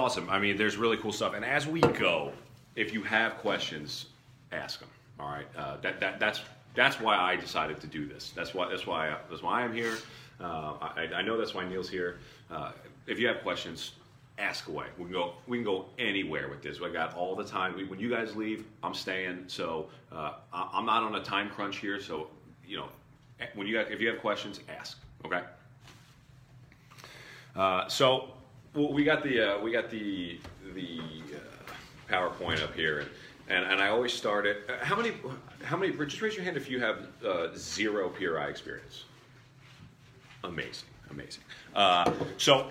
awesome. I mean, there's really cool stuff. And as we go, if you have questions, ask them. All right. Uh, that, that that's that's why I decided to do this. That's why that's why I, that's why I'm here. Uh, I, I know that's why Neil's here. Uh, if you have questions, ask away. We can go we can go anywhere with this. I got all the time. We, when you guys leave, I'm staying. So uh, I, I'm not on a time crunch here. So you know, when you got, if you have questions, ask. Okay. Uh, so well, we got the uh, we got the the uh, PowerPoint up here, and, and, and I always start it. uh, How many how many? Just raise your hand if you have uh, zero PRI experience. Amazing, amazing. Uh, so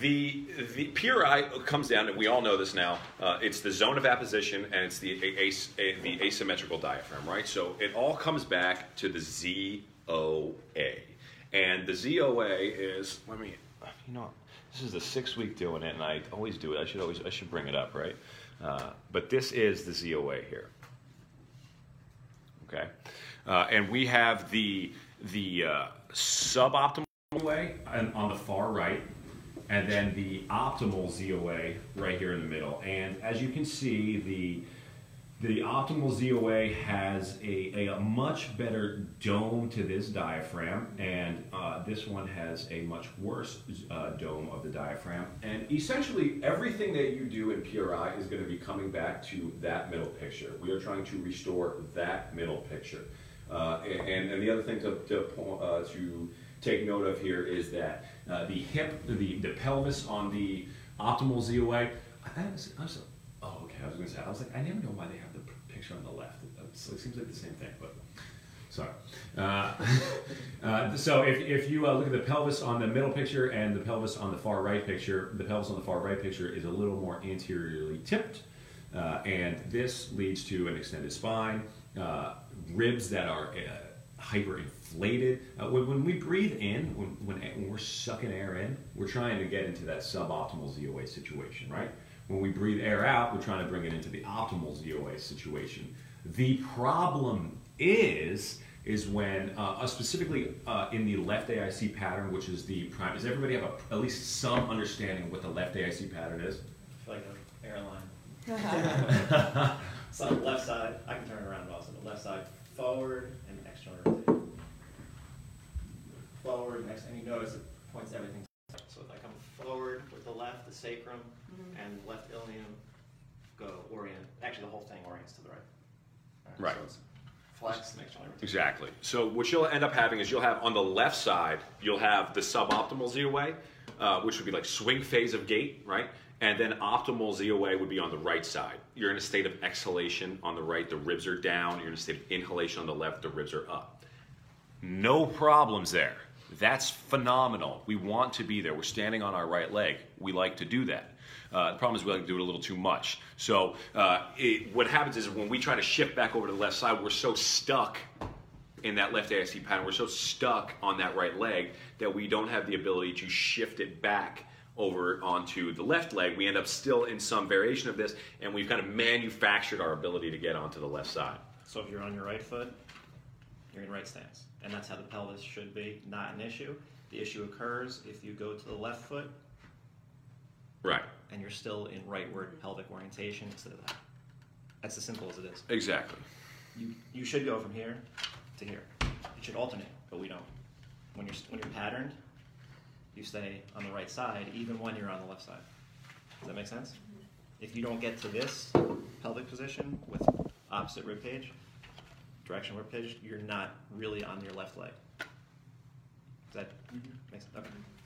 the the PRI comes down, and we all know this now. It's the zone of apposition, and it's the a, the asymmetrical diaphragm, right? So it all comes back to the ZOA, and the ZOA is. Let me, you know, this is the sixth week doing it, and I always do it. I should always I should bring it up, right? Uh, but this is the ZOA here. Okay, uh, and we have the the uh, suboptimal way on, on the far right, and then the optimal ZOA right here in the middle. And as you can see, the the optimal ZOA has a, a, much better dome to this diaphragm, and uh, this one has a much worse uh, dome of the diaphragm. And essentially, everything that you do in PRI is going to be coming back to that middle picture. We are trying to restore that middle picture. Uh, and, and the other thing to, to, uh, to take note of here is that uh, the hip, the, the pelvis on the optimal ZOA, I was, I was, oh, okay, I was going to say, I was like, I never know why they have picture on the left. It seems like the same thing, but sorry. Uh, uh, so if, if you uh, look at the pelvis on the middle picture and the pelvis on the far right picture, the pelvis on the far right picture is a little more anteriorly tipped. Uh, and this leads to an extended spine, uh, ribs that are uh, hyperinflated. When, when we breathe in, when, when, when we're sucking air in, we're trying to get into that suboptimal ZOA situation, right? When we breathe air out, we're trying to bring it into the optimal ZOA situation. The problem is, is when, uh, uh, specifically uh, in the left AIC pattern, which is the prime, does everybody have a, at least some understanding of what the left AIC pattern is? It's like an airline. So on the left side, I can turn it around also, the left side forward and external rotation. Forward, next, and you notice it points everything. So if I come forward with the left, the sacrum and left ilium go orient, actually the whole thing orients to the right. Alright, Right. So it's flex and external rotation. Exactly. So what you'll end up having is you'll have on the left side, you'll have the suboptimal ZOA, uh, which would be like swing phase of gait, right? And then optimal ZOA would be on the right side. You're in a state of exhalation on the right, the ribs are down. You're in a state of inhalation on the left, the ribs are up. No problems there. That's phenomenal. We want to be there. We're standing on our right leg. We like to do that. Uh, the problem is we like to do it a little too much. So uh, it, what happens is when we try to shift back over to the left side, we're so stuck in that left AIC pattern. We're so stuck on that right leg that we don't have the ability to shift it back over onto the left leg. We end up still in some variation of this, and we've kind of manufactured our ability to get onto the left side. So if you're on your right foot, you're in right stance. And that's how the pelvis should be, not an issue. The issue occurs if you go to the left foot Right. And you're still in rightward pelvic orientation instead of that. That's as simple as it is. Exactly. You, you should go from here to here. It should alternate, but we don't. When you're, when you're patterned, you stay on the right side even when you're on the left side. Does that make sense? Mm-hmm. If you don't get to this pelvic position with opposite rib cage, direction rib cage, you're not really on your left leg. Does that mm-hmm. make sense? Okay. Mm-hmm.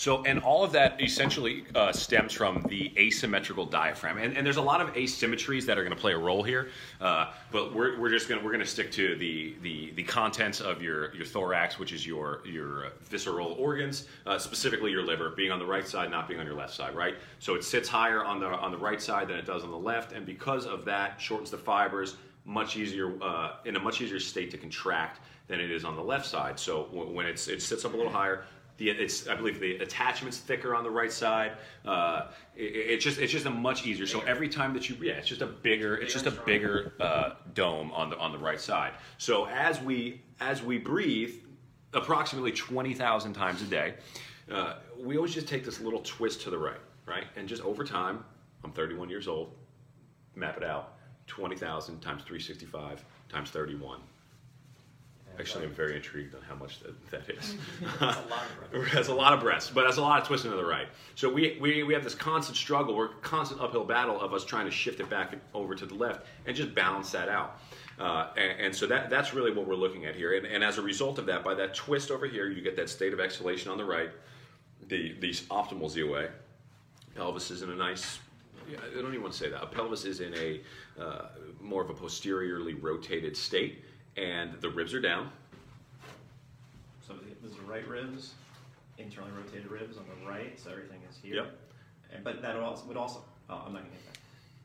So, and all of that essentially uh, stems from the asymmetrical diaphragm, and, and there's a lot of asymmetries that are going to play a role here. Uh, but we're, we're just going to we're going to stick to the, the the contents of your your thorax, which is your your visceral organs, uh, specifically your liver, being on the right side, not being on your left side, right? So it sits higher on the on the right side than it does on the left, and because of that, shortens the fibers, much easier uh, in a much easier state to contract than it is on the left side. So when it's it sits up a little higher, the, it's, I believe the attachment's thicker on the right side. Uh, it, it's just it's just a much easier. So every time that you yeah, it's just a bigger it's just a bigger uh, dome on the on the right side. So as we as we breathe, approximately twenty thousand times a day, uh, we always just take this little twist to the right. right? And just over time, I'm 31 years old. Map it out. 20,000 times 365 times 31. Actually, I'm very intrigued on how much that, that is. That's a lot of breath. That's a lot of breaths, but that's a lot of twisting to the right. So we, we, we have this constant struggle, we're constant uphill battle of us trying to shift it back over to the left and just balance that out. Uh, and, and so that, that's really what we're looking at here. And, and as a result of that, by that twist over here, you get that state of exhalation on the right, the, the optimal ZOA. Pelvis is in a nice, I don't even want to say that. A pelvis is in a uh, more of a posteriorly rotated state, and the ribs are down. So the- there's the right ribs, internally rotated ribs on the right, so everything is here. Yep. And, but that would also, would also, oh, I'm not gonna get that.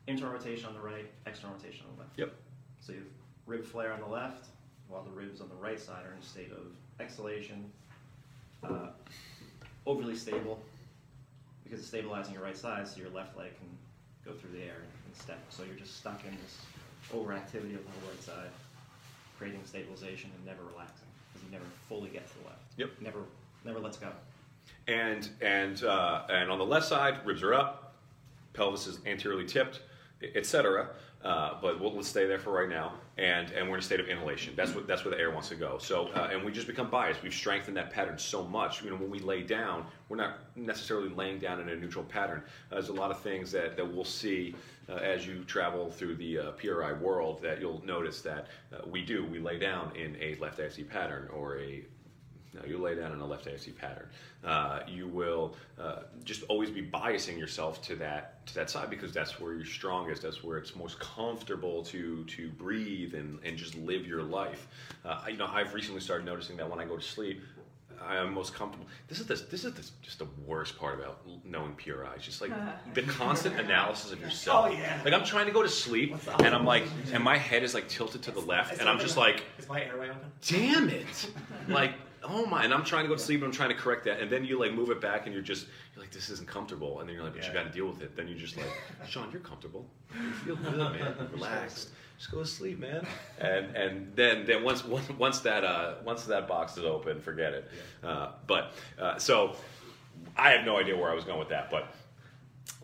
Internal rotation on the right, external rotation on the left. Yep. So you have rib flare on the left, while the ribs on the right side are in a state of exhalation, uh, overly stable, because it's stabilizing your right side, so your left leg can go through the air and, and step. So you're just stuck in this overactivity of the whole right side, creating stabilization and never relaxing, because you never fully get to the left. Yep. Never, never lets go. And and uh, and on the left side, ribs are up, pelvis is anteriorly tipped, etc. Uh, but we'll, let's stay there for right now. And and we're in a state of inhalation. That's what that's where the air wants to go. So uh, and we just become biased. We've strengthened that pattern so much. You know, when we lay down, we're not necessarily laying down in a neutral pattern. there's a lot of things that, that we'll see uh, as you travel through the uh, PRI world that you'll notice that uh, we do. We lay down in a left AIC pattern or a no, you lay down in a left AIC pattern. Uh, you will uh, just always be biasing yourself to that to that side because that's where you're strongest. That's where it's most comfortable to to breathe and, and just live your life. Uh, you know, I've recently started noticing that when I go to sleep, I am most comfortable. This is this this is this, just the worst part about knowing PRI. It's just like the constant analysis of yourself. Oh, yeah. Like I'm trying to go to sleep and I'm like, and my head is like tilted to the left, and I'm just like is my airway open? damn it like oh my and i'm trying to go to sleep and i'm trying to correct that and then you like move it back and you're just you're like this isn't comfortable and then you're like but you got to deal with it. Then you're just like sean you're comfortable. You feel good man. Relaxed, just go to sleep man. And and then then once once, once that uh once that box is open forget it. Uh, but uh, so i have no idea where i was going with that but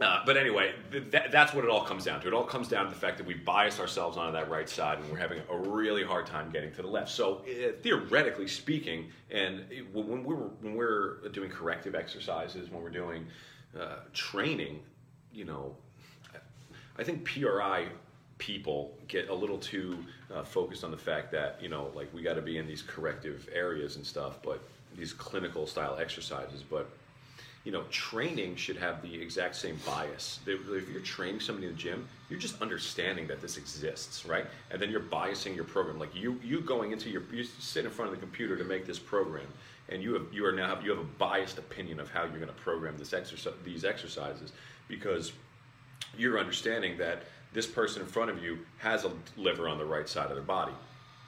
uh, but anyway, th- that, that's what it all comes down to. It all comes down to the fact that we bias ourselves onto that right side and we're having a really hard time getting to the left. So, uh, theoretically speaking, and when we're, when we're doing corrective exercises, when we're doing uh, training, you know, I think PRI people get a little too uh, focused on the fact that you know, like we got to be in these corrective areas and stuff, but these clinical style exercises. But you know, training should have the exact same bias. If you're training somebody in the gym, you're just understanding that this exists, right? And then you're biasing your program. Like you, you going into your, you sit in front of the computer to make this program, and you have, you are now, you have a biased opinion of how you're going to program this exercise, these exercises, because you're understanding that this person in front of you has a liver on the right side of their body.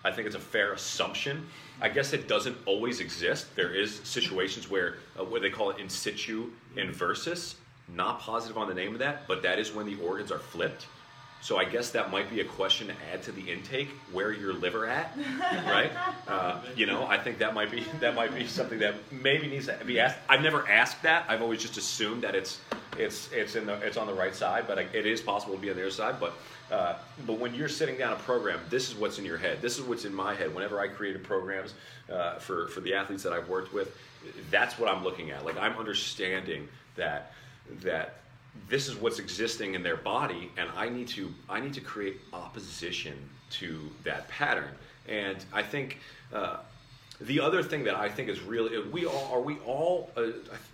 I think it's a fair assumption. I guess it doesn't always exist. There is situations where uh, what they call it in situs inversus. Not positive on the name of that, but that is when the organs are flipped. So I guess that might be a question to add to the intake. Where your liver at, right? Uh, you know, I think that might be that might be something that maybe needs to be asked. I've never asked that. I've always just assumed that it's it's it's in the it's on the right side, but it is possible to be on the other side. But uh, but when you're sitting down a program, this is what's in your head. This is what's in my head. Whenever I created programs uh, for for the athletes that I've worked with, that's what I'm looking at. Like I'm understanding that that this is what's existing in their body and i need to i need to create opposition to that pattern and i think uh, the other thing that I think is really we all are we all uh,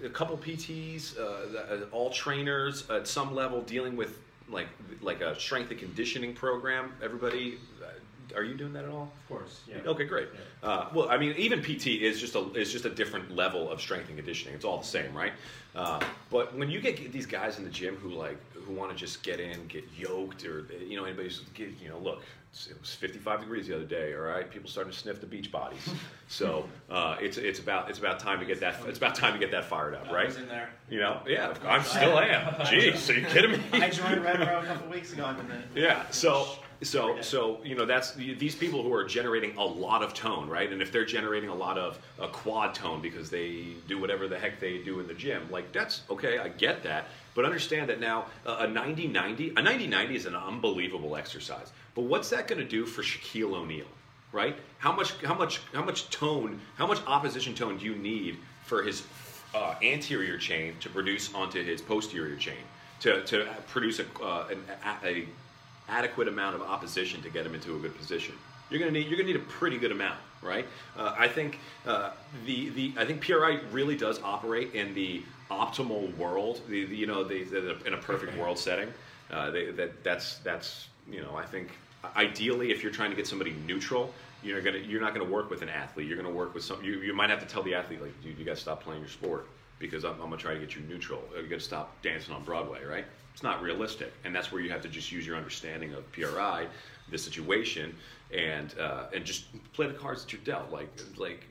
a couple PTs, uh, all trainers at some level dealing with like like a strength and conditioning program. Everybody, uh, are you doing that at all? Of course. Yeah. Okay, great. Uh, well, I mean, even PT is just a is just a different level of strength and conditioning. It's all the same, right? Uh, but when you get these guys in the gym who like who want to just get in, get yoked, or you know, anybody's you know, look, it was 55 degrees the other day. All right, people starting to sniff the beach bodies. So uh, it's it's about it's about time to get that it's about time to get that fired up, right? was in there. You know, yeah, I'm still am. Jeez, are you kidding me? I joined Red Row a couple weeks ago. I've been there. Yeah. So so so you know that's these people who are generating a lot of tone, right? And if they're generating a lot of uh, quad tone because they do whatever the heck they do in the gym, like that's okay. I get that. But understand that now uh, a 90-90, a 90-90 is an unbelievable exercise. But what's that going to do for Shaquille O'Neal, right? How much, how much, how much tone, how much opposition tone do you need for his uh, anterior chain to produce onto his posterior chain to, to produce a, uh, an, a, a adequate amount of opposition to get him into a good position? You're gonna need you're gonna need a pretty good amount, right? Uh, I think uh, the the I think PRI really does operate in the optimal world. The, the you know the, in a perfect world setting. Uh, they, that that's that's you know I think ideally if you're trying to get somebody neutral, you're gonna you're not gonna work with an athlete. You're gonna work with some. You, you might have to tell the athlete like, dude, you got to stop playing your sport because I'm, I'm gonna try to get you neutral. You got to stop dancing on Broadway, right? It's not realistic, and that's where you have to just use your understanding of PRI, the situation, and uh, and just play the cards that you're dealt. Like like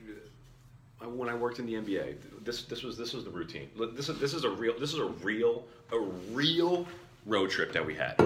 when I worked in the NBA, this this was this was the routine. This is this is a real this is a real a real road trip that we had.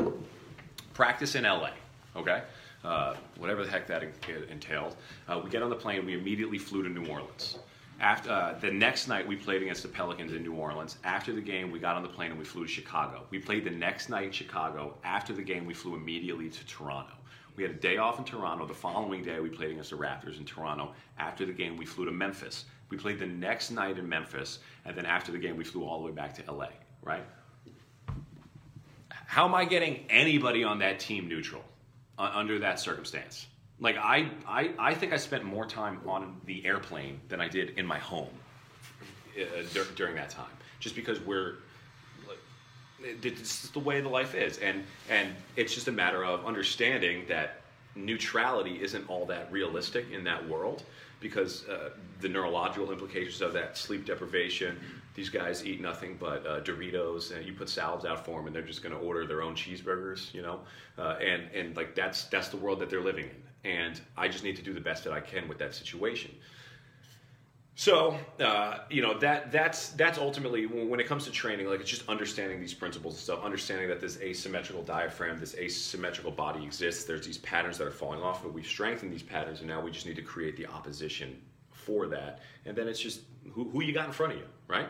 Practice in LA, okay. Uh, whatever the heck that entailed. Uh, we get on the plane. We immediately flew to New Orleans. After uh, the next night, we played against the Pelicans in New Orleans. After the game, we got on the plane and we flew to Chicago. We played the next night in Chicago. After the game, we flew immediately to Toronto. We had a day off in Toronto. The following day, we played against the Raptors in Toronto. After the game, we flew to Memphis. We played the next night in Memphis, and then after the game, we flew all the way back to LA, right? How am I getting anybody on that team neutral uh, under that circumstance? Like, I, I, I think I spent more time on the airplane than I did in my home uh, during that time, just because we're it's just the way the life is, and and it's just a matter of understanding that neutrality isn't all that realistic in that world because uh, the neurological implications of that sleep deprivation. These guys eat nothing but uh, Doritos, and you put salads out for them, and they're just going to order their own cheeseburgers, you know, uh, and and like that's that's the world that they're living in, and I just need to do the best that I can with that situation. So uh, you know that that's that's ultimately when it comes to training, like it's just understanding these principles and stuff, understanding that this asymmetrical diaphragm, this asymmetrical body exists. There's these patterns that are falling off, but we've strengthened these patterns, and now we just need to create the opposition for that. And then it's just who, who you got in front of you, right?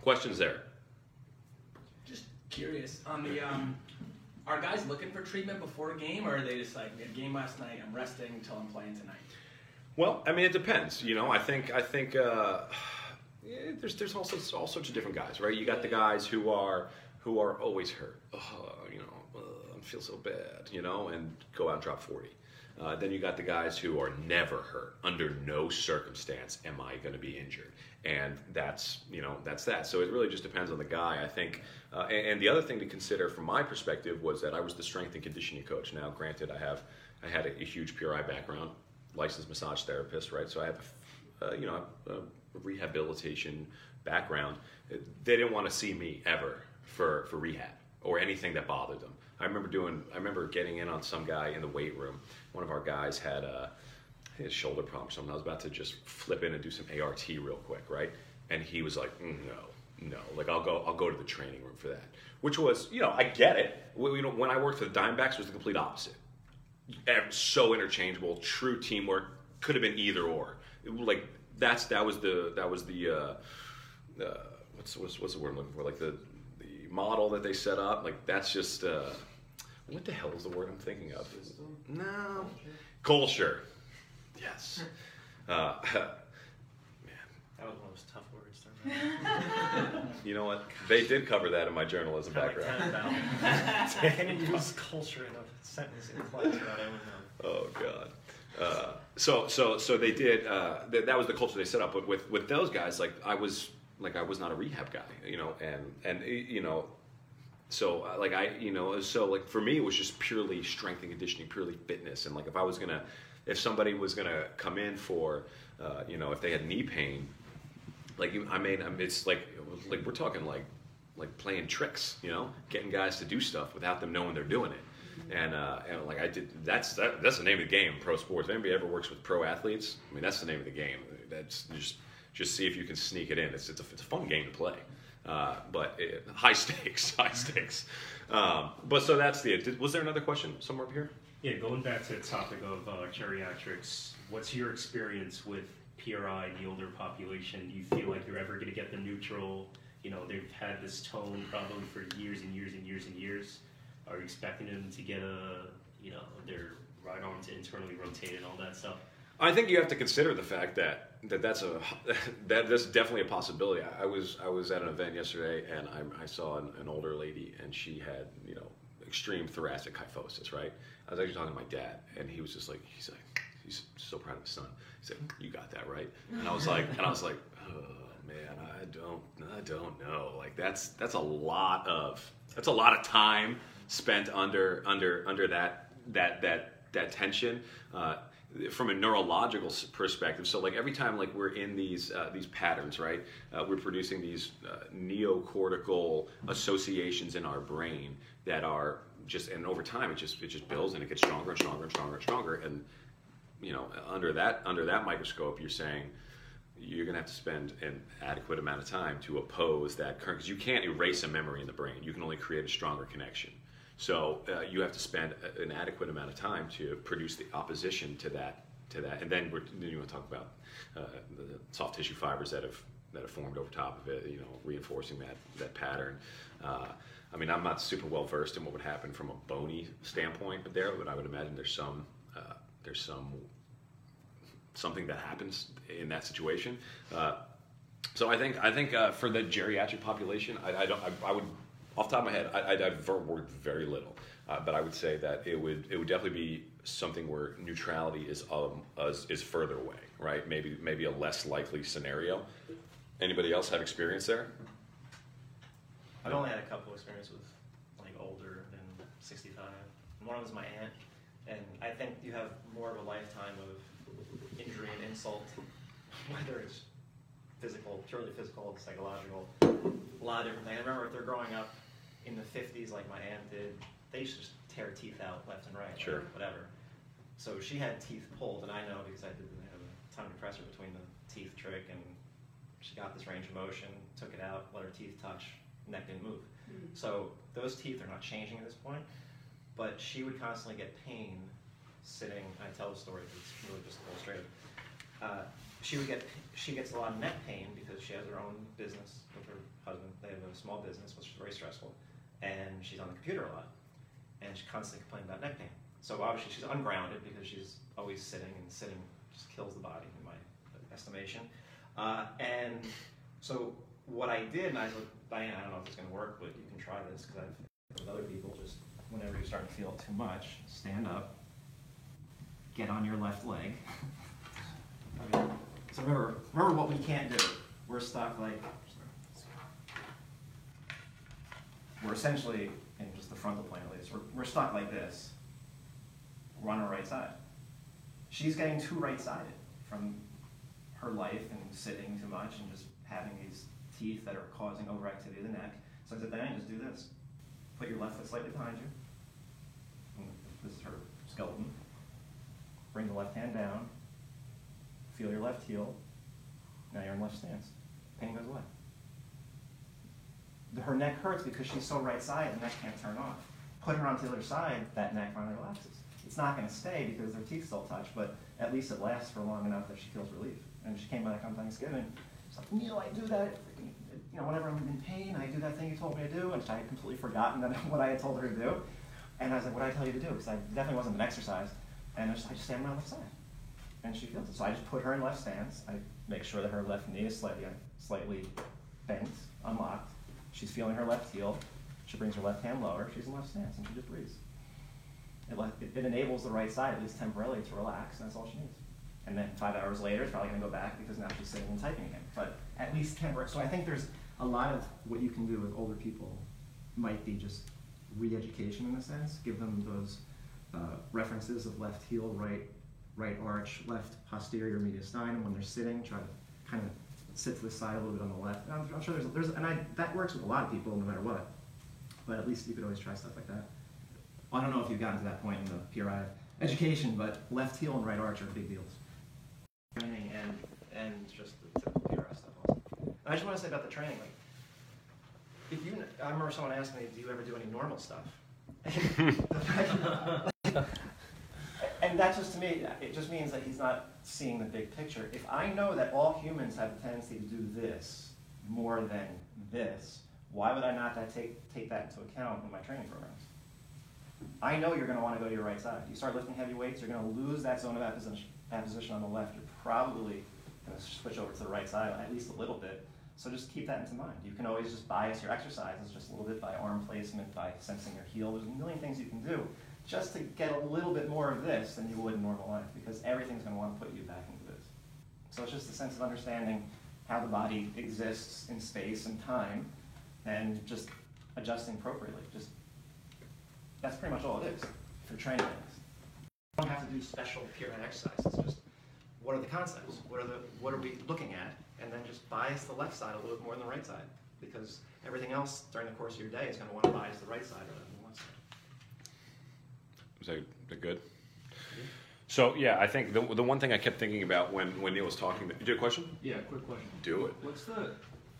Questions there? Just curious on the um, are guys looking for treatment before a game, or are they just like we had game last night, I'm resting until I'm playing tonight? Well, I mean, it depends. You know, I think I think uh, yeah, there's there's also all sorts of different guys, right? You got the guys who are who are always hurt. Oh, you know, uh, I feel so bad, you know, and go out and drop forty. Uh, then you got the guys who are never hurt. Under no circumstance am I going to be injured, and that's you know that's that. So it really just depends on the guy. I think, uh, and, and, the other thing to consider from my perspective was that I was the strength and conditioning coach. Now, granted, I have I had a, a huge PRI background licensed massage therapist, right? So I have, uh, you know, a rehabilitation background. They didn't want to see me ever for, for rehab or anything that bothered them. I remember doing, I remember getting in on some guy in the weight room. One of our guys had a, his shoulder problem or something. I was about to just flip in and do some ART real quick, right? And he was like, mm, no, no, like I'll go, I'll go to the training room for that. Which was, you know, I get it. You know, when I worked for the Diamondbacks, it was the complete opposite so interchangeable, true teamwork. Could have been either or. like that's that was the that was the uh, uh, what's, what's what's the word I'm looking for? Like the the model that they set up. Like that's just uh, what the hell is the word I'm thinking of? No, culture. Yes. Uh, that was one of those tough words to remember. you know what? They did cover that in my journalism background. Can you use culture in a sentence in class? I don't know. Oh God. Uh, so so so they did. Uh, th- that was the culture they set up. But with with those guys, like I was like I was not a rehab guy, you know, and and you know. So uh, like I, you know, so like for me it was just purely strength and conditioning, purely fitness, and like if I was gonna, if somebody was gonna come in for, uh, you know, if they had knee pain, like I mean, it's like like we're talking like like playing tricks, you know, getting guys to do stuff without them knowing they're doing it. And, uh, and like I did, that's that, that's the name of the game. Pro sports. If anybody ever works with pro athletes, I mean that's the name of the game. That's just just see if you can sneak it in. It's it's a, it's a fun game to play, uh, but it, high stakes, high stakes. Um, but so that's the. Did, was there another question somewhere up here? Yeah, going back to the topic of uh, geriatrics, what's your experience with PRI, the older population? Do you feel like you're ever going to get the neutral you know they've had this tone probably for years and years and years and years. Are you expecting them to get a you know their right arm to internally rotate and all that stuff? I think you have to consider the fact that that that's a that that's definitely a possibility. I, I was I was at an event yesterday and I, I saw an, an older lady and she had you know extreme thoracic kyphosis. Right. I was actually talking to my dad and he was just like he's like he's so proud of his son. He said you got that right. And I was like and I was like oh man I don't I don't know like that's that's a lot of that's a lot of time spent under under under that that that that tension. Uh, from a neurological perspective so like every time like we're in these uh, these patterns right uh, we're producing these uh, neocortical associations in our brain that are just and over time it just it just builds and it gets stronger and stronger and stronger and stronger and you know under that under that microscope you're saying you're going to have to spend an adequate amount of time to oppose that current because you can't erase a memory in the brain. You can only create a stronger connection. So uh, you have to spend an adequate amount of time to produce the opposition to that to that. And then we're then you want to talk about uh, the soft tissue fibers that have that have formed over top of it you know reinforcing that that pattern. Uh, I mean, I'm not super well versed in what would happen from a bony standpoint, but there, but I would imagine there's some, there's some something that happens in that situation. Uh, so I think I think uh, for the geriatric population, I, I don't I, I would off the top of my head I, I've worked very little, uh, but I would say that it would it would definitely be something where neutrality is um is, is further away, right? Maybe maybe a less likely scenario. Anybody else have experience there? I've only had a couple experience with like older than 65. One of them's my aunt, and I think you have more of a lifetime of injury and insult, whether it's physical, purely physical, psychological, a lot of different things. I remember if they're growing up in the 50s, like my aunt did, they used to just tear teeth out left and right, like, whatever. So she had teeth pulled, and I know because I did have a tongue depressor between the teeth trick, and she got this range of motion, took it out, let her teeth touch, neck didn't move. Mm-hmm. So those teeth are not changing at this point, but she would constantly get pain sitting. I tell the story, it's really just illustrative. Uh, she would get she gets a lot of neck pain because she has her own business with her husband. They have a small business, which is very stressful, and she's on the computer a lot, and she constantly complains about neck pain. So obviously she's ungrounded because she's always sitting, and sitting just kills the body in my estimation. Uh, and so what I did, and I was like, Diane, I don't know if it's going to work, but you can try this because I've with other people. Just start to feel too much, stand up, get on your left leg. So remember, remember what we can't do. We're stuck like. We're essentially in just the frontal plane at least. We're, we're stuck like this. We're on our right side. She's getting too right-sided from her life and sitting too much and just having these teeth that are causing overactivity of the neck. So I said, then just do this. Put your left foot slightly behind you. This is her skeleton. Bring the left hand down. Feel your left heel. Now you're in left stance. Pain goes away. Her neck hurts because she's so right side, the neck can't turn off. Put her onto the other side, that neck finally relaxes. It's not going to stay because her teeth still touch, but at least it lasts for long enough that she feels relief. And she came back on Thanksgiving. She's like, Neil, I do that. You know, whenever I'm in pain, I do that thing you told me to do, and I had completely forgotten that what I had told her to do. And I was like, what did I tell you to do? Because I definitely wasn't an exercise. And I just, I just stand on my left side. And she feels it. So I just put her in left stance. I make sure that her left knee is slightly, slightly bent, unlocked. She's feeling her left heel. She brings her left hand lower. She's in left stance, and she just breathes. It, it, it enables the right side, at least temporarily, to relax, and that's all she needs. And then five hours later, it's probably going to go back because now she's sitting and typing again. But at least temporary. So I think there's a lot of what you can do with older people might be just re-education in a sense. Give them those uh, references of left heel, right, right arch, left posterior mediastinum when they're sitting. Try to kind of sit to the side a little bit on the left. And I'm, I'm sure there's, there's, and I, that works with a lot of people no matter what. But at least you could always try stuff like that. I don't know if you've gotten to that point in the PRI education, but left heel and right arch are big deals. Training and and just the PRI stuff. Also. I just want to say about the training, like, if you, I remember someone asked me, "Do you ever do any normal stuff?" and that just to me, it just means that he's not seeing the big picture. If I know that all humans have a tendency to do this, more than this, why would I not take, take that into account in my training programs? I know you're going to want to go to your right side. You start lifting heavy weights, you're going to lose that zone of apposition, apposition on the left. You're probably going to switch over to the right side at least a little bit. So just keep that into mind. You can always just bias your exercises just a little bit by arm placement, by sensing your heel. There's a million things you can do just to get a little bit more of this than you would in normal life because everything's going to want to put you back into this. So it's just a sense of understanding how the body exists in space and time and just adjusting appropriately. Just that's pretty much all it is for training. You don't have to do special pyramid exercises. Just what are the concepts? What are the what are we looking at? And then just bias the left side a little bit more than the right side because everything else during the course of your day is going to want to bias the right side rather than the left side. Is that, that good? So yeah, I think the, the one thing I kept thinking about when, when Neil was talking, did you do a question? Yeah, quick question. Do it. What's the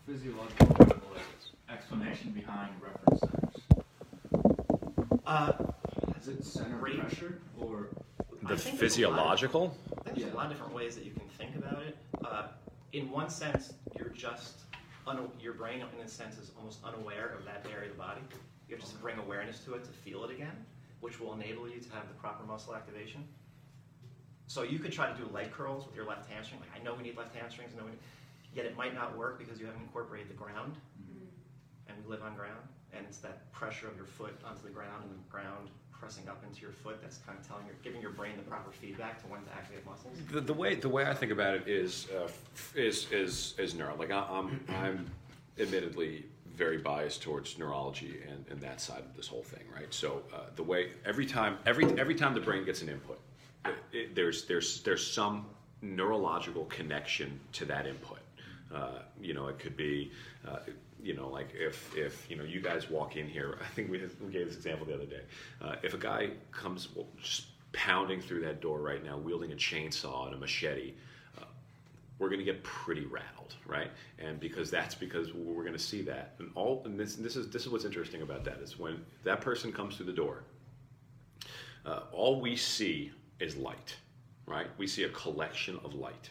physiological explanation behind reference centers? Uh, Is it center Rate. pressure or The I think there's a of- physiological? I think there's a lot of different ways that you can think about it. Uh, in one sense, you're just your brain, in a sense, is almost unaware of that area of the body. You have to bring awareness to it to feel it again, which will enable you to have the proper muscle activation. So you could try to do leg curls with your left hamstring. Like I know we need left hamstrings, I know we need, yet it might not work because you haven't incorporated the ground, mm-hmm. and we live on ground, and it's that pressure of your foot onto the ground and the ground pressing up into your foot that's kind of telling your, giving your brain the proper feedback to when to activate muscles. The, the way the way I think about it is uh, is is is neuro. Like I, I'm I'm admittedly very biased towards neurology and, and that side of this whole thing, right? So uh, the way every time every every time the brain gets an input, it, it, there's there's there's some neurological connection to that input. Uh, you know, it could be, uh, you know, like if if you know you guys walk in here. I think we we gave this example the other day. Uh, if a guy comes well, just pounding through that door right now, wielding a chainsaw and a machete, uh, we're going to get pretty rattled, right? And because that's because we're going to see that. And all and this this is this is what's interesting about that is when that person comes through the door, uh, all we see is light, right? We see a collection of light.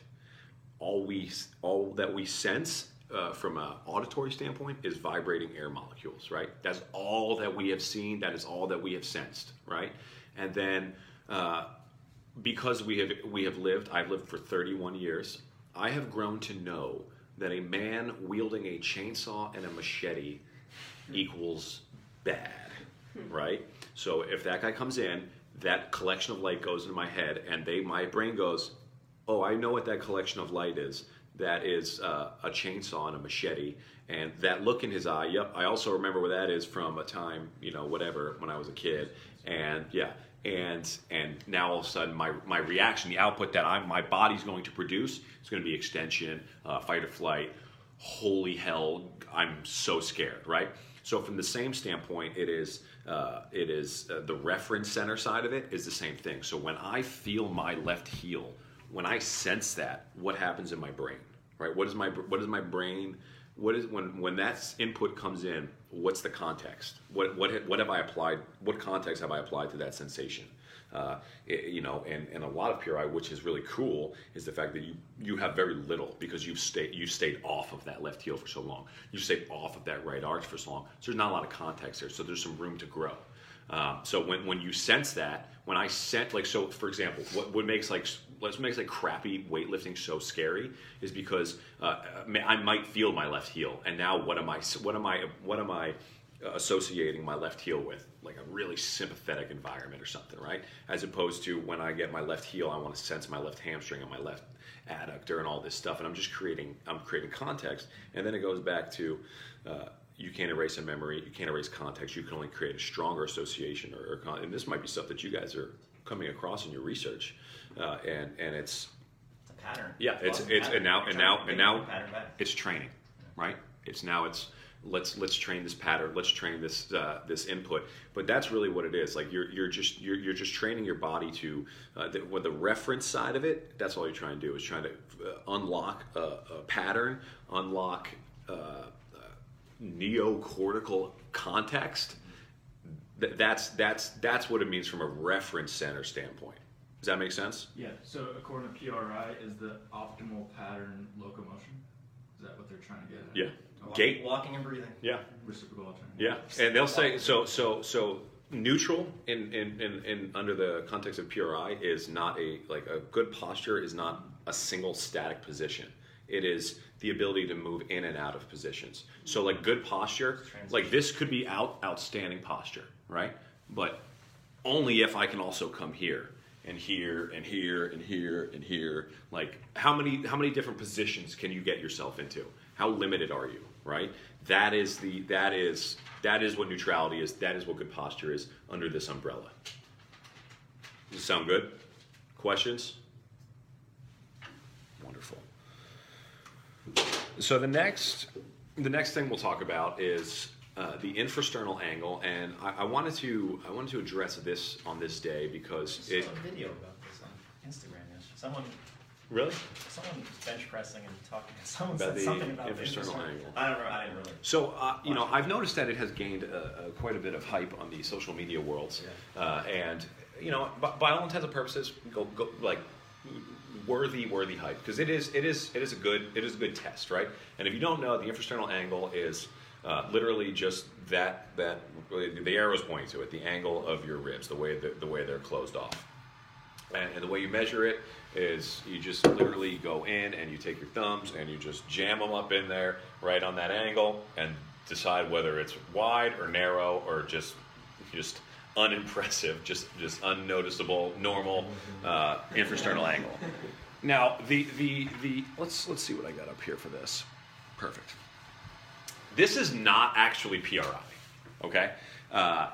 All we all that we sense uh, from an auditory standpoint is vibrating air molecules, right? That's all that we have seen. That is all that we have sensed, right? And then uh, because we have we have lived, I've lived for 31 years. I have grown to know that a man wielding a chainsaw and a machete equals bad, right? So if that guy comes in, that collection of light goes into my head, and they my brain goes, oh, I know what that collection of light is. That is uh, a chainsaw and a machete, and that look in his eye. Yep, I also remember where that is from a time, you know, whatever, when I was a kid, and yeah, and and now all of a sudden my my reaction, the output that I'm my body's going to produce is going to be extension, uh, fight or flight. Holy hell, I'm so scared, right? So from the same standpoint, it is uh, it is uh, the reference center side of it is the same thing. So when I feel my left heel, when I sense that, what happens in my brain, right? What is my what is my brain? What is when when that input comes in? What's the context? What what what have I applied? What context have I applied to that sensation? Uh, it- you know, and, and a lot of PRI, which is really cool, is the fact that you you have very little because you've stayed you stayed off of that left heel for so long. You stayed off of that right arch for so long. So there's not a lot of context there. So there's some room to grow. Um, so when, when you sense that, when I sense like so, for example, what, what makes like what makes like crappy weightlifting so scary is because uh, I might feel my left heel, and now what am I what am I what am I associating my left heel with? Like a really sympathetic environment or something, right? As opposed to when I get my left heel, I want to sense my left hamstring and my left adductor and all this stuff, and I'm just creating I'm creating context, and then it goes back to. Uh, you can't erase a memory. You can't erase context. You can only create a stronger association, or, or con- and this might be stuff that you guys are coming across in your research, uh, and and it's It's a pattern. yeah, it's a it's and now and now and now the pattern back. it's training, right? It's now it's let's let's train this pattern, let's train this uh, this input. But that's really what it is. Like you're you're just you're, you're just training your body to uh, the, with the reference side of it. That's all you're trying to do is trying to uh, unlock a, a pattern, unlock. Uh, neocortical context Th- that's that's that's what it means from a reference center standpoint does that make sense yeah? So according to PRI, is the optimal pattern locomotion? Is that what they're trying to get at? Yeah. Walk- Gait. walking and breathing. Yeah. Reciprocal alternative. Yeah, and they'll say so. So so neutral in in, in, in under the context of PRI is not a like a good posture is not a single static position. It is the ability to move in and out of positions. So like good posture, like this could be out outstanding posture, right? But only if I can also come here and here and here and here and here. Like how many how many different positions can you get yourself into? How limited are you? Right? That is the that is that is what neutrality is. That is what good posture is under this umbrella. Does it sound good? Questions? So the next the next thing we'll talk about is uh, the infrasternal angle, and I, I wanted to I wanted to address this on this day because I it a video about this on Instagram. Someone, really someone was bench pressing and talking. Someone About said the something about infrasternal infrasternal- angle. I don't know. I didn't really. So, uh, you know, I've noticed that it has gained uh, quite a bit of hype on the social media worlds, uh, and you know, by, by all intents and purposes, go, go like worthy, worthy hype because it is, it is, it is a good, it is a good test, right? And if you don't know, the infrasternal angle is uh, literally just that that the arrow's is pointing to it, the angle of your ribs, the way the, the way they're closed off. And, and the way you measure it is you just literally go in and you take your thumbs and you just jam them up in there right on that angle and decide whether it's wide or narrow or just just unimpressive, just just unnoticeable, normal uh, infrasternal angle. Now the the the let's let's see what I got up here for this. Perfect. This is not actually PRI, okay? Uh,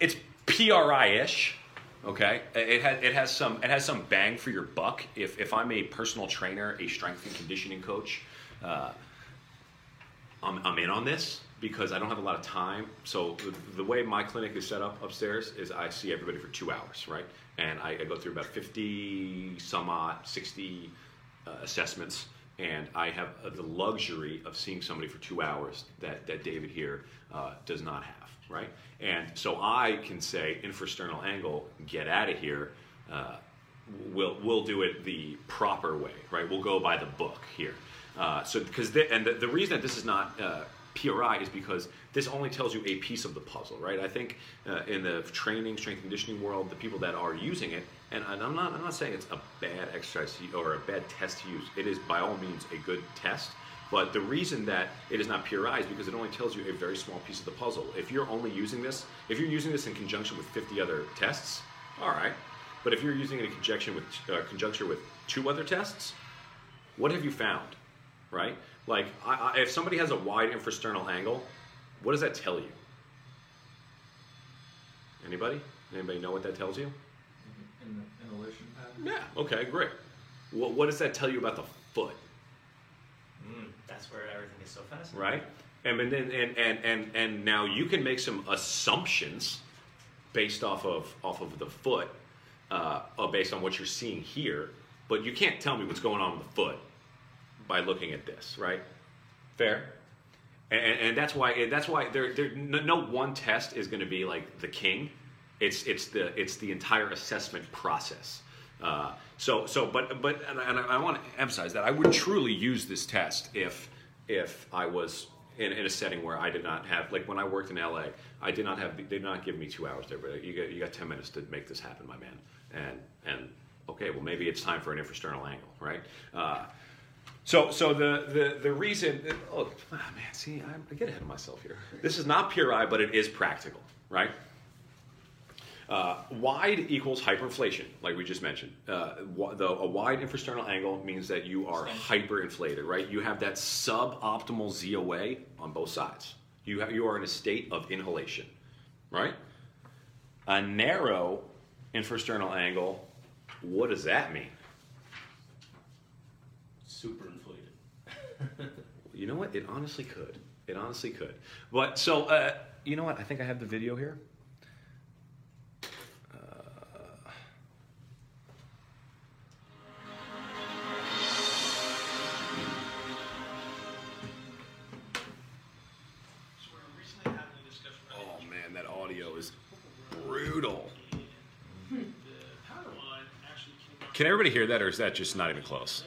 it's PRI-ish, okay? It has it has some it has some bang for your buck. If if I'm a personal trainer, a strength and conditioning coach, uh, I'm, I'm in on this because I don't have a lot of time. So the, the way my clinic is set up upstairs is I see everybody for two hours, right? And I, I go through about 50 some odd, 60 uh, assessments. And I have uh, the luxury of seeing somebody for two hours that, that David here uh, does not have, right? And so I can say infrasternal angle, get out of here. Uh, we'll we'll do it the proper way, right? We'll go by the book here. Uh, so because and the, the reason that this is not uh, PRI is because this only tells you a piece of the puzzle, right? I think uh, in the training, strength conditioning world, the people that are using it, and, and I'm not I'm not saying it's a bad exercise or a bad test to use. It is by all means a good test. But the reason that it is not PRI is because it only tells you a very small piece of the puzzle. If you're only using this, if you're using this in conjunction with 50 other tests, all right. But if you're using it in conjunction with uh, conjunction with two other tests, what have you found? Right? Like, I, I, if somebody has a wide infrasternal angle, what does that tell you? Anybody? Anybody know what that tells you? In the inhalation pattern. Yeah. Okay. Great. What, what does that tell you about the foot? Mm, that's where everything is so fascinating. right? And and and, and and and now you can make some assumptions based off of off of the foot, uh, based on what you're seeing here, but you can't tell me what's going on with the foot by looking at this, right? Fair. And, and, that's why that's why there there no, one test is going to be like the king. It's it's the it's the entire assessment process. Uh, so so but but and I, and I want to emphasize that I would truly use this test if if I was in, in a setting where I did not have like when I worked in LA, I did not have they did not give me two hours there, but you got you got ten minutes to make this happen, my man. And and okay, well maybe it's time for an infrasternal angle, right? Uh, so, so the, the, the reason, oh ah, man, see, I'm, I get ahead of myself here. This is not PRI, but it is practical, right? Uh, wide equals hyperinflation, like we just mentioned. Uh, a wide infrasternal angle means that you are hyperinflated, right? You have that suboptimal ZOA on both sides. You, have, you are in a state of inhalation, right? A narrow infrasternal angle, what does that mean? Super inflated. You know what? It honestly could. It honestly could. But so, uh, you know what? I think I have the video here. Uh, Oh man, that audio is brutal. Can everybody hear that, or is that just not even close?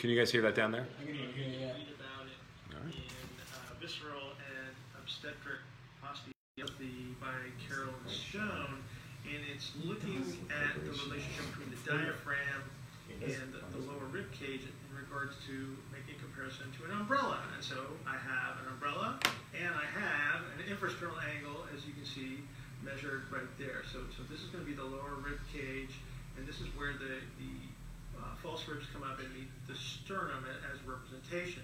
Can you guys hear that down there? I can hear you, yeah. about it All right. in uh, Visceral and Obstetric Osteopathy by Carolyn Stone, and it's looking at the relationship between the diaphragm and the lower rib cage in regards to making a comparison to an umbrella. And so I have an umbrella, and I have an infrasternal angle, as you can see, measured right there. So, so this is going to be the lower rib cage, and this is where the, the uh, false ribs come up and meet the sternum a- as representation.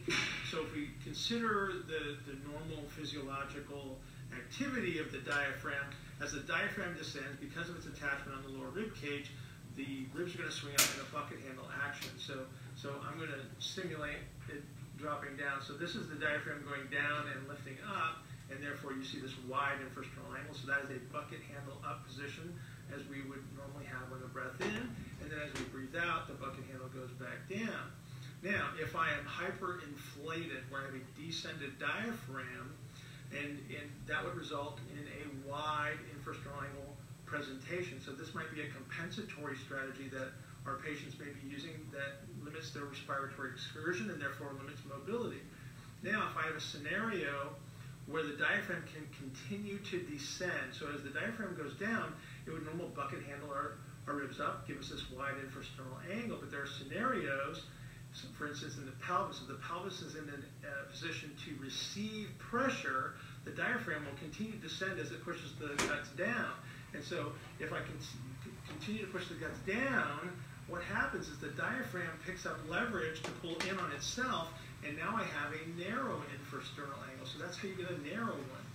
So if we consider the, the normal physiological activity of the diaphragm, as the diaphragm descends, because of its attachment on the lower rib cage, the ribs are going to swing up in a bucket handle action. So, so I'm going to simulate it dropping down. So this is the diaphragm going down and lifting up, and therefore you see this wide infrasternal angle. So that is a bucket handle up position, as we would normally have on the breath in, and then as we breathe out, the bucket handle goes back down. Now, if I am hyperinflated, where I have a descended diaphragm, and, and that would result in a wide infrasternal angle presentation. So this might be a compensatory strategy that our patients may be using that limits their respiratory excursion and therefore limits mobility. Now, if I have a scenario where the diaphragm can continue to descend, so as the diaphragm goes down, it would normal bucket handle our, our ribs up, give us this wide infrasternal angle. But there are scenarios, so for instance, in the pelvis, if the pelvis is in a position to receive pressure, the diaphragm will continue to descend as it pushes the guts down. And so if I continue to push the guts down, what happens is the diaphragm picks up leverage to pull in on itself, and now I have a narrow infrasternal angle. So that's how you get a narrow one.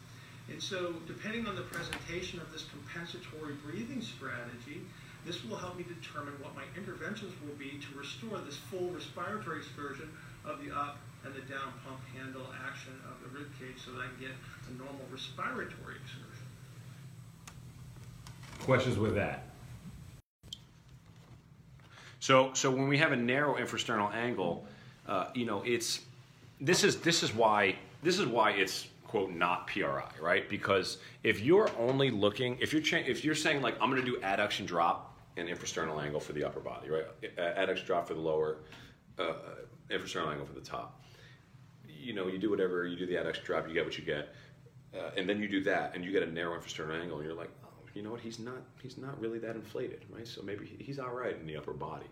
And so, depending on the presentation of this compensatory breathing strategy, this will help me determine what my interventions will be to restore this full respiratory excursion of the up and the down pump handle action of the rib cage so that I can get a normal respiratory excursion. Questions with that? So, so when we have a narrow infrasternal angle, uh, you know, it's this is this is why this is why it's quote not PRI, right? Because if you're only looking, if you're cha- if you're saying like I'm going to do adduction drop and infrasternal angle for the upper body, right? Uh, Adduction drop for the lower, uh, infrasternal angle for the top. You know, you do whatever you do the adduction drop, you get what you get, uh, and then you do that, and you get a narrow infrasternal angle, and you're like, oh, you know what? He's not he's not really that inflated, right? So maybe he's all right in the upper body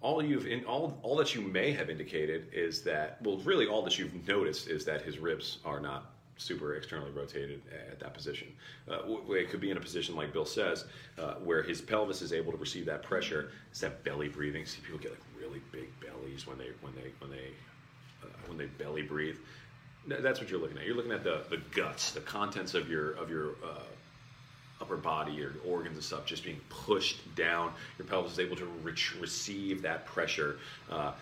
all you've in all all that you may have indicated is that well really all that you've noticed is that his ribs are not super externally rotated at that position. Uh, it could be in a position like bill says uh, where his pelvis is able to receive that pressure it's that belly breathing. See people get like really big bellies when they when they when they uh, when they belly breathe. That's what you're looking at. You're looking at the the guts the contents of your of your uh, upper body, your organs and stuff just being pushed down. Your pelvis is able to re- receive that pressure uh,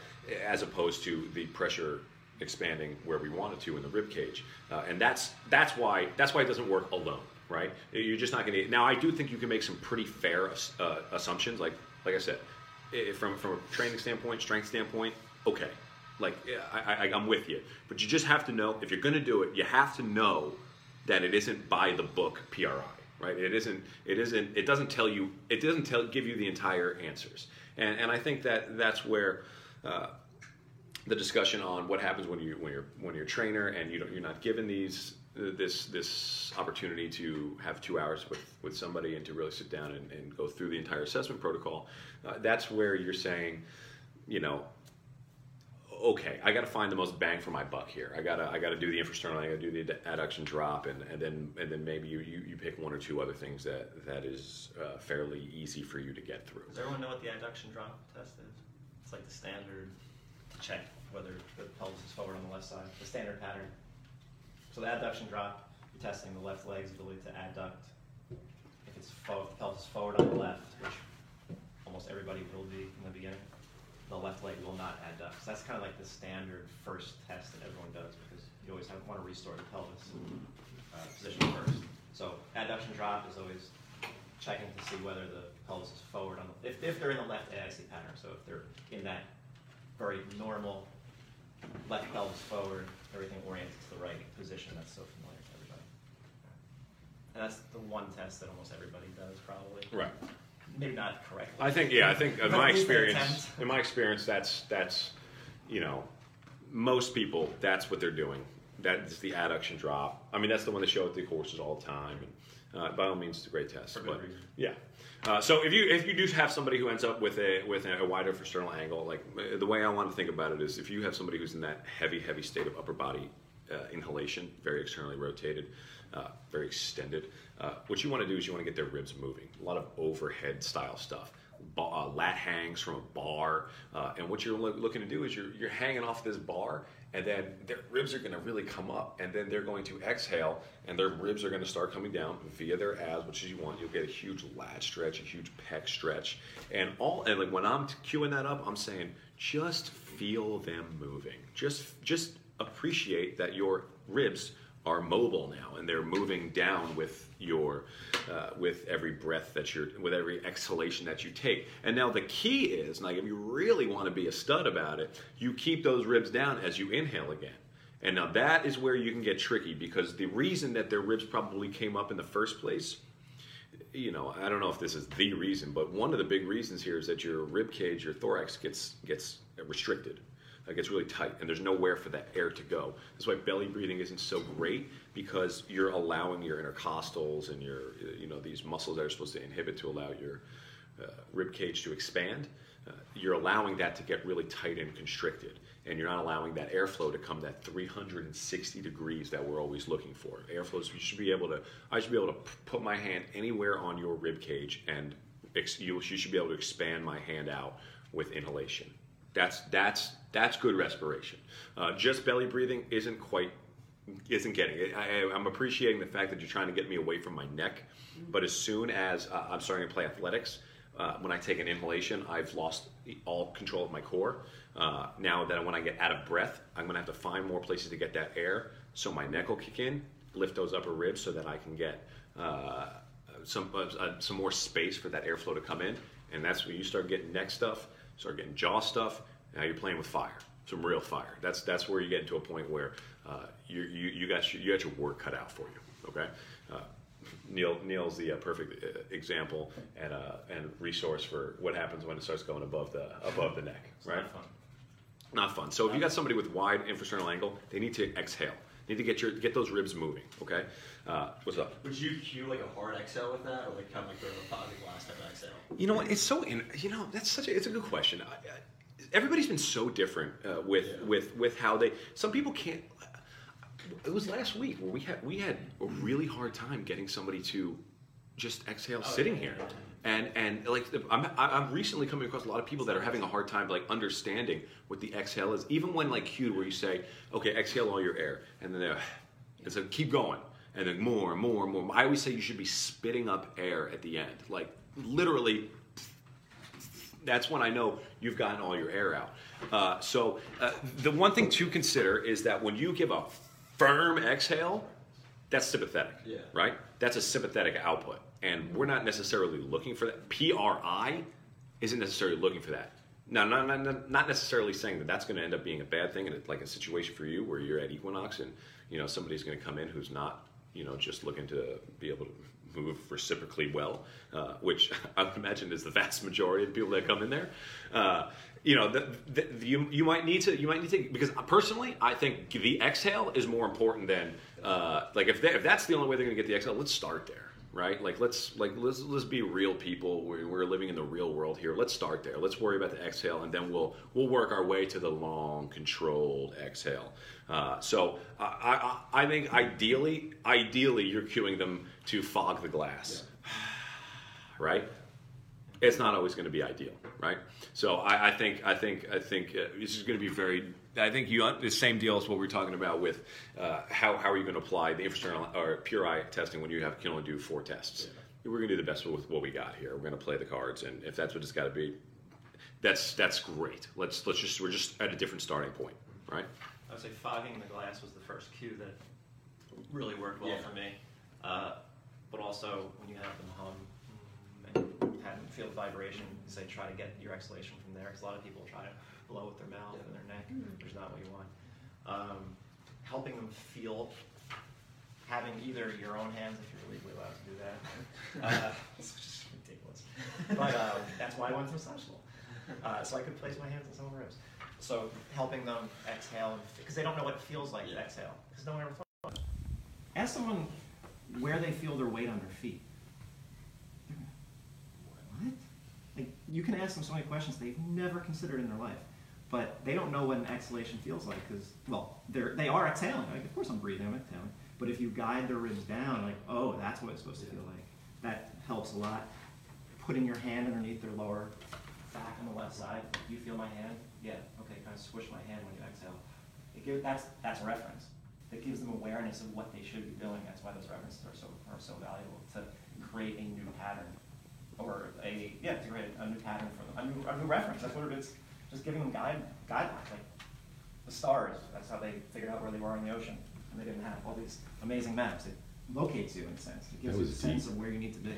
as opposed to the pressure expanding where we want it to in the rib cage. Uh, and that's that's why that's why it doesn't work alone, right? You're just not going to. Now, I do think you can make some pretty fair uh, assumptions. Like like I said, from from a training standpoint, strength standpoint, okay. Like I, I, I'm with you, but you just have to know if you're going to do it, you have to know that it isn't by the book PRI right? It isn't. It isn't. It doesn't tell you. It doesn't tell give you the entire answers. And and I think that that's where. Uh, the discussion on what happens when you when you're when you're a trainer and you don't, you're not given these this this opportunity to have two hours with with somebody and to really sit down and, and go through the entire assessment protocol. Uh, that's where you're saying, you know, okay, I got to find the most bang for my buck here. I gotta I gotta do the infrasternal, I gotta do the adduction drop, and, and then and then maybe you, you, you pick one or two other things that that is uh, fairly easy for you to get through. Does everyone know what the adduction drop test is? It's like the standard check whether the pelvis is forward on the left side, the standard pattern. So the adduction drop, you're testing the left leg's ability to adduct. If it's fo- pelvis forward on the left, which almost everybody will be in the beginning, the left leg will not adduct. So that's kind of like the standard first test that everyone does because you always have, want to restore the pelvis uh, position first. So adduction drop is always checking to see whether the pelvis is forward on the, if, if they're in the left AIC pattern. So if they're in that very normal left pelvis forward, everything oriented to the right position, that's so familiar to everybody. And that's the one test that almost everybody does probably. Right. Maybe not correctly. I think yeah. I think in But my at least they experience, attempt. in my experience, that's that's you know most people that's what they're doing. That's the adduction drop. I mean, that's the one they show at the courses all the time. And Uh, by all means, it's a great test. For good but, reason. Yeah. Uh, so if you if you do have somebody who ends up with a with a wider external angle, like uh, the way I want to think about it is, if you have somebody who's in that heavy heavy state of upper body uh, inhalation, very externally rotated, uh, very extended, uh, what you want to do is you want to get their ribs moving. A lot of overhead style stuff. Ba- uh, lat hangs from a bar, and what you're loo- looking to do is you're, you're hanging off this bar, and then their ribs are going to really come up, and then they're going to exhale, and their ribs are going to start coming down via their abs, which is you want. You'll get a huge lat stretch, a huge pec stretch, and all. And like when I'm cueing that up, I'm saying just feel them moving. Just just appreciate that your ribs are mobile now and they're moving down with your uh, with every breath that you're with every exhalation that you take and now the key is like if you really want to be a stud about it you keep those ribs down as you inhale again and now that is where you can get tricky because the reason that their ribs probably came up in the first place you know, I don't know if this is the reason, but one of the big reasons here is that your rib cage, your thorax gets gets restricted. It gets really tight, and there's nowhere for that air to go. That's why belly breathing isn't so great because you're allowing your intercostals and your, you know, these muscles that are supposed to inhibit to allow your uh, rib cage to expand. Uh, you're allowing that to get really tight and constricted, and you're not allowing that airflow to come that 360 degrees that we're always looking for. Airflow, you should be able to. I should be able to put my hand anywhere on your rib cage, and ex- you, you should be able to expand my hand out with inhalation. That's that's that's good respiration. Uh, just belly breathing isn't quite isn't getting it. I, I'm appreciating the fact that you're trying to get me away from my neck, but as soon as uh, I'm starting to play athletics, uh, when I take an inhalation, I've lost all control of my core. Uh, now that when I get out of breath, I'm to have to find more places to get that air, so my neck will kick in, lift those upper ribs, so that I can get uh, some uh, some more space for that airflow to come in. And that's when you start getting neck stuff, start getting jaw stuff. Now you're playing with fire, some real fire. That's that's where you get into a point where uh, you, you you got your, you got your work cut out for you. Okay. Uh, Neil Neil's the uh, perfect uh, example and uh, and resource for what happens when it starts going above the above the neck, It's right? not fun. Not fun. So if you got somebody with wide infrasternal angle, they need to exhale. They need to get your get those ribs moving. Okay. Uh, what's up? Would you cue like a hard exhale with that, or like kind of like a positive last type of exhale? You know what? It's so in. You know that's such a. It's a good question. I, I, everybody's been so different uh, with Yeah. with with how they. Some people can't. It was last week where we had we had a really hard time getting somebody to just exhale sitting here. And and like I'm I'm recently coming across a lot of people that are having a hard time like understanding what the exhale is. Even when like cued where you say, okay, exhale all your air, and then they're, and so keep going, and then more and more and more. I always say you should be spitting up air at the end, like literally that's when I know you've gotten all your air out. Uh, so uh, the one thing to consider is that when you give a firm exhale, that's sympathetic, Yeah. right? That's a sympathetic output, and we're not necessarily looking for that. PRI isn't necessarily looking for that. Now, not, not, not necessarily saying that that's going to end up being a bad thing, and it's like a situation for you where you're at equinox, and you know somebody's going to come in who's not, you know, just looking to be able to move reciprocally well, uh, which I would imagine is the vast majority of people that come in there. Uh, you know, the, the, you you might need to you might need to because personally, I think the exhale is more important than uh, like if they, if that's the only way they're going to get the exhale, let's start there. Right, like let's like let's let's be real people. We're, we're living in the real world here. Let's start there. Let's worry about the exhale, and then we'll we'll work our way to the long, controlled exhale. Uh, so I, I I think ideally ideally you're cueing them to fog the glass, right? It's not always going to be ideal, right? So I, I think I think I think uh, this is going to be very. I think you the same deal as what we are talking about with uh, how how are you going to apply the infrasternal or PRI testing when you have can only do four tests. We're going to do the best with what we got here. We're going to play the cards, and if that's what it's got to be, that's that's great. Let's let's just we're just at a different starting point, right? I would say fogging the glass was the first cue that really worked well Yeah. for me. Uh, but also when you have them hum and have them feel the vibration, say try to get your exhalation from there. Because a lot of people try to blow with their mouth and their neck, which is not what you want. Um, helping them feel, having either your own hands if you're legally allowed to do that. Uh, it's just ridiculous. But um, that's why I went to massage school. Uh, so I could place my hands on some ribs. So helping them exhale, because they don't know what it feels like to exhale, because no one ever thought. Ask someone where they feel their weight on their feet. What? Like you can ask them so many questions they've never considered in their life, but they don't know what an exhalation feels like because well, they're they are exhaling. Like of course I'm breathing, I'm exhaling. But if you guide their ribs down, like oh, that's what it's supposed to feel like. That helps a lot. Putting your hand underneath their lower back on the left side. You feel my hand? Yeah. Okay. Kind of squish my hand when you exhale. It gives, that's that's a reference. It gives them awareness of what they should be doing. That's why those references are so are so valuable to create a new pattern, or a yeah to create a new pattern for them, a new, a new reference. That's what it is. Just giving them guide guidelines like the stars. That's how they figured out where they were in the ocean, and they didn't have all these amazing maps. It locates you in a sense. It gives That you a was sense deep. of where you need to be.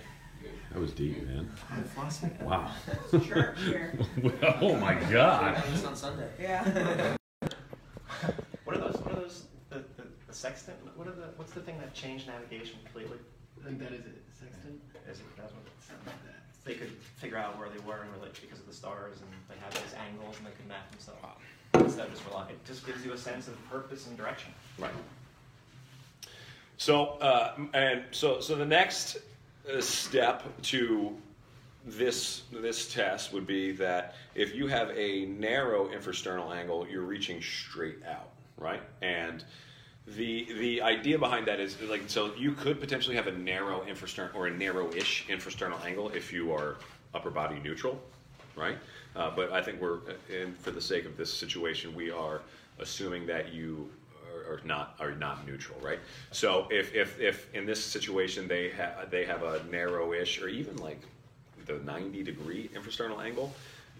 That was deep, man. I'm philosophy. Wow. Sure, sure. oh my God. It's on Sunday. Yeah. What are those? What are those? The, the, the sextant? What are the? What's the thing that changed navigation completely? I think that is it. Sextant? Is it? That's what Something like that. They could figure out where they were and relate because of the stars, and they had these angles, and they could map themselves. Instead of just relying, it just gives you a sense of purpose and direction. Right. So, uh, and so, so the next uh, step to this this test would be that if you have a narrow infrasternal angle, you're reaching straight out, right? And the the idea behind that is like so you could potentially have a narrow infrasternal or a narrow-ish infrasternal angle if you are upper body neutral, right? Uh, but I think we're, in, for the sake of this situation, we are assuming that you are, are not are not neutral, right? So if if, if in this situation they have they have a narrow-ish or even like the 90 degree infrasternal angle.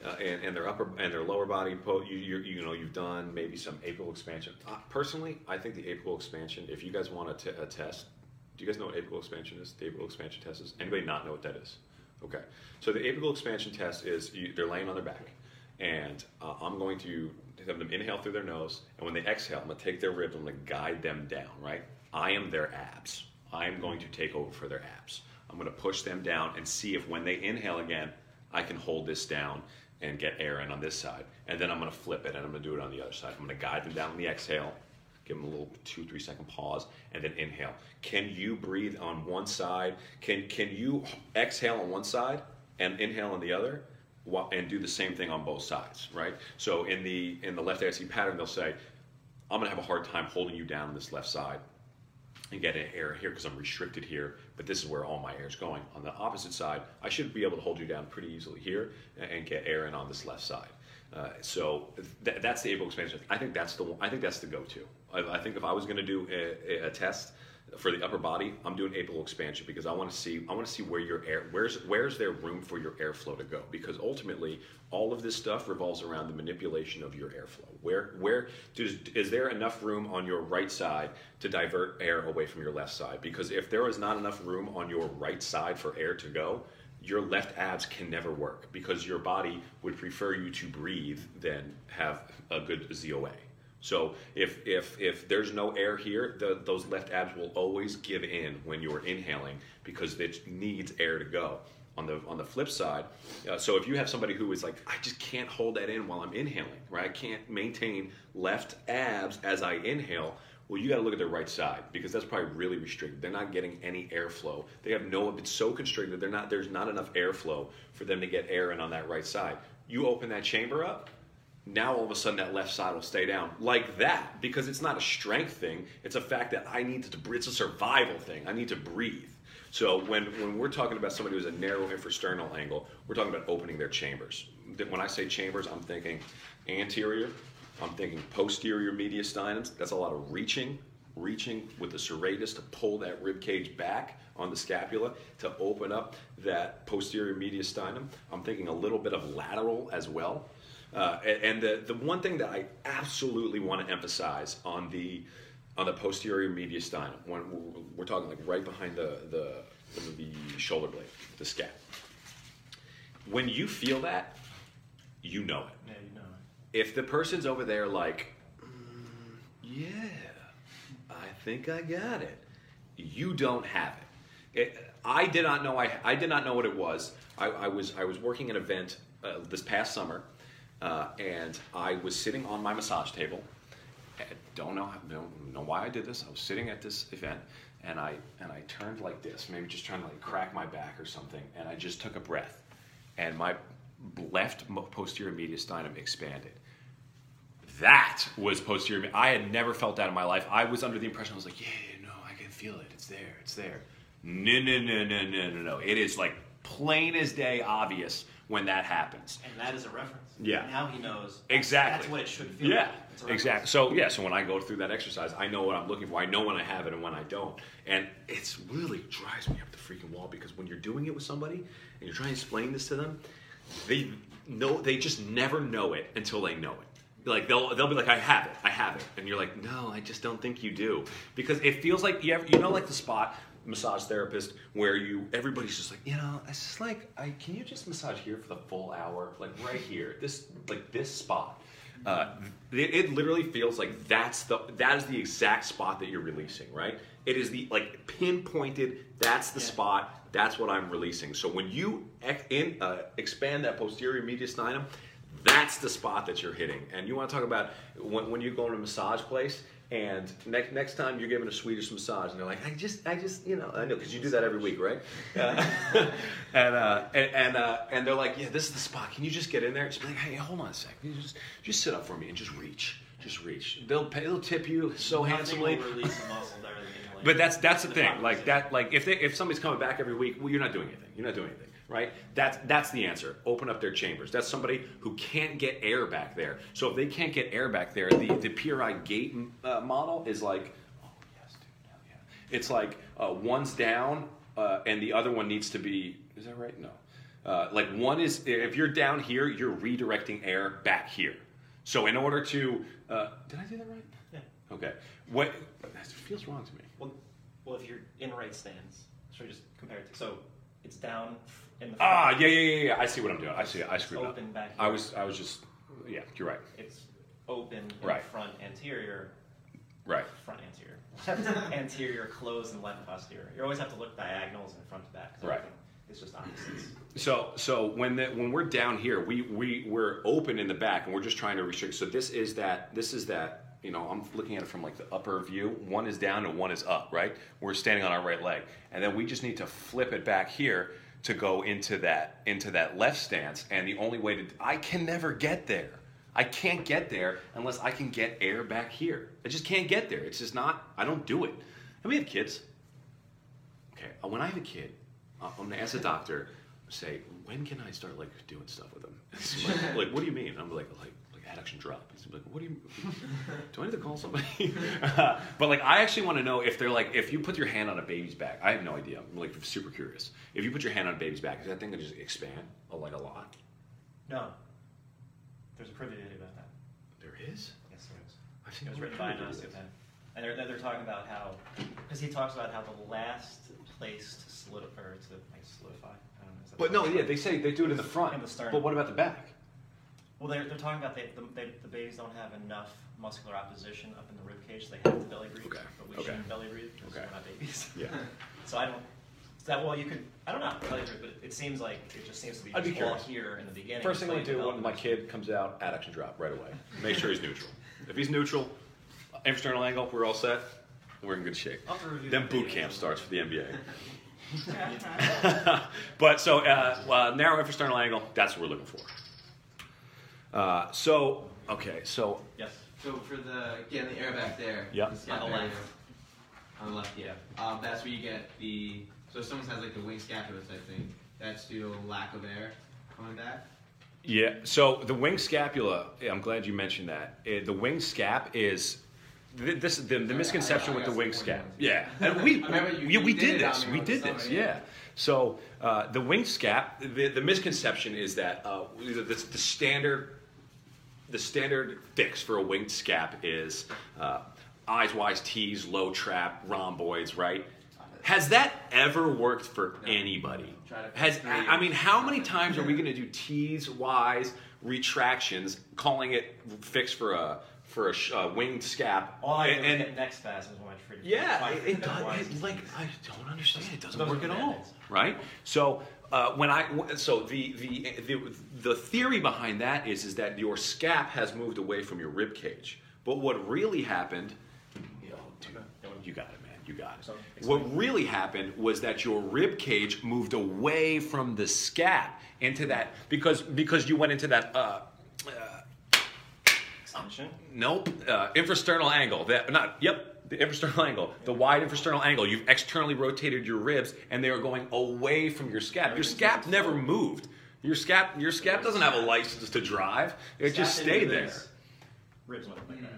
Uh, and, and their upper and their lower body, po- you, you you know you've done maybe some apical expansion. Uh, personally, I think the apical expansion. If you guys want to a test, do you guys know what apical expansion is? The apical expansion test is. Anybody not know what that is? Okay. So the apical expansion test is you, they're laying on their back, and uh, I'm going to have them inhale through their nose, and when they exhale, I'm going to take their ribs, I'm going to guide them down. Right. I am their abs. I am going to take over for their abs. I'm going to push them down and see if when they inhale again, I can hold this down and get air in on this side. And then I'm to flip it and I'm to do it on the other side. I'm to guide them down on the exhale, give them a little two, three second pause, and then inhale. Can you breathe on one side? Can, can you exhale on one side and inhale on the other? And do the same thing on both sides, right? So in the in the left AIC pattern, they'll say, "I'm to have a hard time holding you down on this left side and get an air here because I'm restricted here, but this is where all my air is going. On the opposite side, I should be able to hold you down pretty easily here and, get air in on this left side. Uh, so th- that's the apical expansion. I think that's the I think that's the go-to. I, I think if I was going to do a, a, a test for the upper body, I'm doing apical expansion because I want to see I want to see where your air where's where's there room for your airflow to go because ultimately all of this stuff revolves around the manipulation of your airflow. Where where does is there enough room on your right side to divert air away from your left side? Because if there is not enough room on your right side for air to go, your left abs can never work because your body would prefer you to breathe than have a good ZOA. So if if if there's no air here, the, those left abs will always give in when you're inhaling because it needs air to go. On the on the flip side, uh, so if you have somebody who is like, I just can't hold that in while I'm inhaling, right? I can't maintain left abs as I inhale. Well, you got to look at their right side because that's probably really restricted. They're not getting any airflow. They have no. It's so constricted. They're not. There's not enough airflow for them to get air in on that right side. You open that chamber up, now all of a sudden that left side will stay down. Like that because it's not a strength thing. It's a fact that i need to it's a survival thing. I need to breathe. So when, when we're talking about somebody who's a narrow infrasternal angle we're talking about opening their chambers. When i say chambers i'm thinking anterior i'm thinking posterior mediastinum that's a lot of reaching reaching with the serratus to pull that rib cage back on the scapula to open up that posterior mediastinum i'm thinking a little bit of lateral as well uh, and the, the one thing that I absolutely want to emphasize on the on the posterior mediastinum, when we're, we're talking like right behind the, the the shoulder blade, the scap. When you feel that, you know it. Yeah, you know. it. If the person's over there like, "Mm, yeah, I think I got it, you don't have it. it I did not know I, I did not know what it was. I, I was I was working an event uh, this past summer, uh, and I was sitting on my massage table. I don't know don't know why I did this. I was sitting at this event, and I and I turned like this, maybe just trying to like crack my back or something, and I just took a breath, and my left posterior mediastinum expanded. That was posterior. I had never felt that in my life. I was under the impression I was like, yeah, no, I can feel it. It's there. It's there. No, no, no, no, no, no, no. It is like plain as day obvious when that happens. And that is a reference. Yeah. Now he knows. Exactly. That's what it should feel Yeah, like. It's a reference. exactly. So yeah, so when I go through that exercise, I know what I'm looking for. I know when I have it and when I don't, and it's really drives me up the freaking wall because when you're doing it with somebody and you're trying to explain this to them, they know they just never know it until they know it. Like they'll they'll be like, I have it, I have it, and you're like, no, I just don't think you do, because it feels like you ever, you know like the spot massage therapist where you everybody's just like you know it's just like I can you just massage here for the full hour? Like right here this like this spot. Uh, it, it literally feels like that's the that is the exact spot that you're releasing right? It is the like pinpointed that's the Yeah. spot that's what I'm releasing. So when you ex- in, uh, expand that posterior mediastinum that's the spot that you're hitting. And you want to talk about when, when you go in a massage place and next next time you're giving a Swedish massage, and they're like, I just, I just, you know, I know because you do that every week, right? Uh, and uh, and and, uh, and they're like, yeah, this is the spot. Can you just get in there? Just be like, hey, hold on a sec. You just just sit up for me and just reach, just reach. They'll pay, they'll tip you so Nothing handsomely. will release the muscle there. Like, But that's that's the the thing. Like that. Like if they if somebody's coming back every week, well, you're not doing anything. You're not doing anything, right? That's that's the answer. Open up their chambers. That's somebody who can't get air back there. So if they can't get air back there, the the PRI gate uh, model is like, oh yes, dude, hell yeah. It's like uh, one's down uh, and the other one needs to be. Is that right? No. Uh, like one is if you're down here, you're redirecting air back here. So in order to, uh, did I do that right? Yeah. Okay. What that feels wrong to me. Well, well, if you're in right stance, should we just compare it? To, so it's down Ah, yeah, yeah, yeah, yeah. I see what I'm doing. I see. I screwed up. open back I was, I was just, yeah. You're right. It's open in Right. front anterior, Right. front anterior, anterior closed and left posterior. You always have to look diagonals and front to back. 'cause Right. everything It's just opposites. So, so when the, when we're down here, we we we're open in the back, and we're just trying to restrict. So this is that. This is that. You know, I'm looking at it from like the upper view. One is down and one is up. Right. We're standing on our right leg, and then we just need to flip it back here to go into that into that left stance. And the only way to I can never get there. I can't get there unless I can get air back here. I just can't get there. It's just not. I don't do it. And we have kids. Okay, uh, when I have a kid, uh, I'm gonna ask the doctor, say, when can I start like doing stuff with them? Like, like, what do you mean? I'm like, like, like adduction drop. He's like, what do you? Do I need to call somebody? but like, I actually want to know if they're like, if you put your hand on a baby's back. I have no idea. I'm like super curious. If you put your hand on a baby's back, is that thing gonna just expand uh, like a lot? No. There's a privy video about that. There is. Yes, there is. I've seen It was written by an osteopath. And they're, they're talking about how, because he talks about how the last place to solidify, or to like solidify, I don't know. is that But no, yeah, they say they do it in the front. In the sternum. But what about the back? Well, they're, they're talking about they, the, they, the babies don't have enough muscular opposition up in the rib cage, so they have to belly breathe. Okay, But we okay. shouldn't belly breathe because Okay. we're not babies. Yeah. So I don't. Is that well? You could. I don't know. Belly breathe, but it seems like it just seems to be, I'd be just all curious. here in the beginning. First thing until I you do when my kid comes out, adduction drop right away. Make sure he's neutral. If he's neutral, external angle, we're all set. We're in good shape. I'll have to review Then the boot video. camp starts for the NBA. but so uh, uh, narrow infrasternal angle, that's what we're looking for. Uh, so okay, so Yes. So for the getting the air back there. Yep. the On the left. On the left, yeah. Um, that's where you get the. So if someone has like the wing scapula type thing, that's due to lack of air coming back. yeah, so the wing scapula. yeah, I'm glad you mentioned that. Uh, the wing scap is. th- This the, the misconception with the wing scap. Yeah, and we I remember you- we you did did it on this. me We did summer, this. yeah. Yeah. So uh, the wing scap. The, the misconception is that uh, the, the, the standard the standard fix for a winged scap is uh, eyes wise tees, low trap, rhomboids, right? Has that ever worked for anybody? Has I mean, how many times are we going to do tees, wise, retractions, calling it fix for a for a sh- uh, winged scap? All I and, and- get neck spasms when I treat. yeah, it, it does. It, like I don't understand. It doesn't Those work at all, right? So uh, when I so the, the the the theory behind that is is that your scap has moved away from your rib cage. But what really happened? Yo, dude, you got it, man. You got it. So, what really happened was that your rib cage moved away from the scap into that because because you went into that uh, uh, Extension. nope uh, infrasternal angle that not yep the infrasternal angle the wide infrasternal angle you've externally rotated your ribs and they are going away from your scap your scap never moved your scap your scap doesn't have a license to drive it just stayed there. Ribs went like that.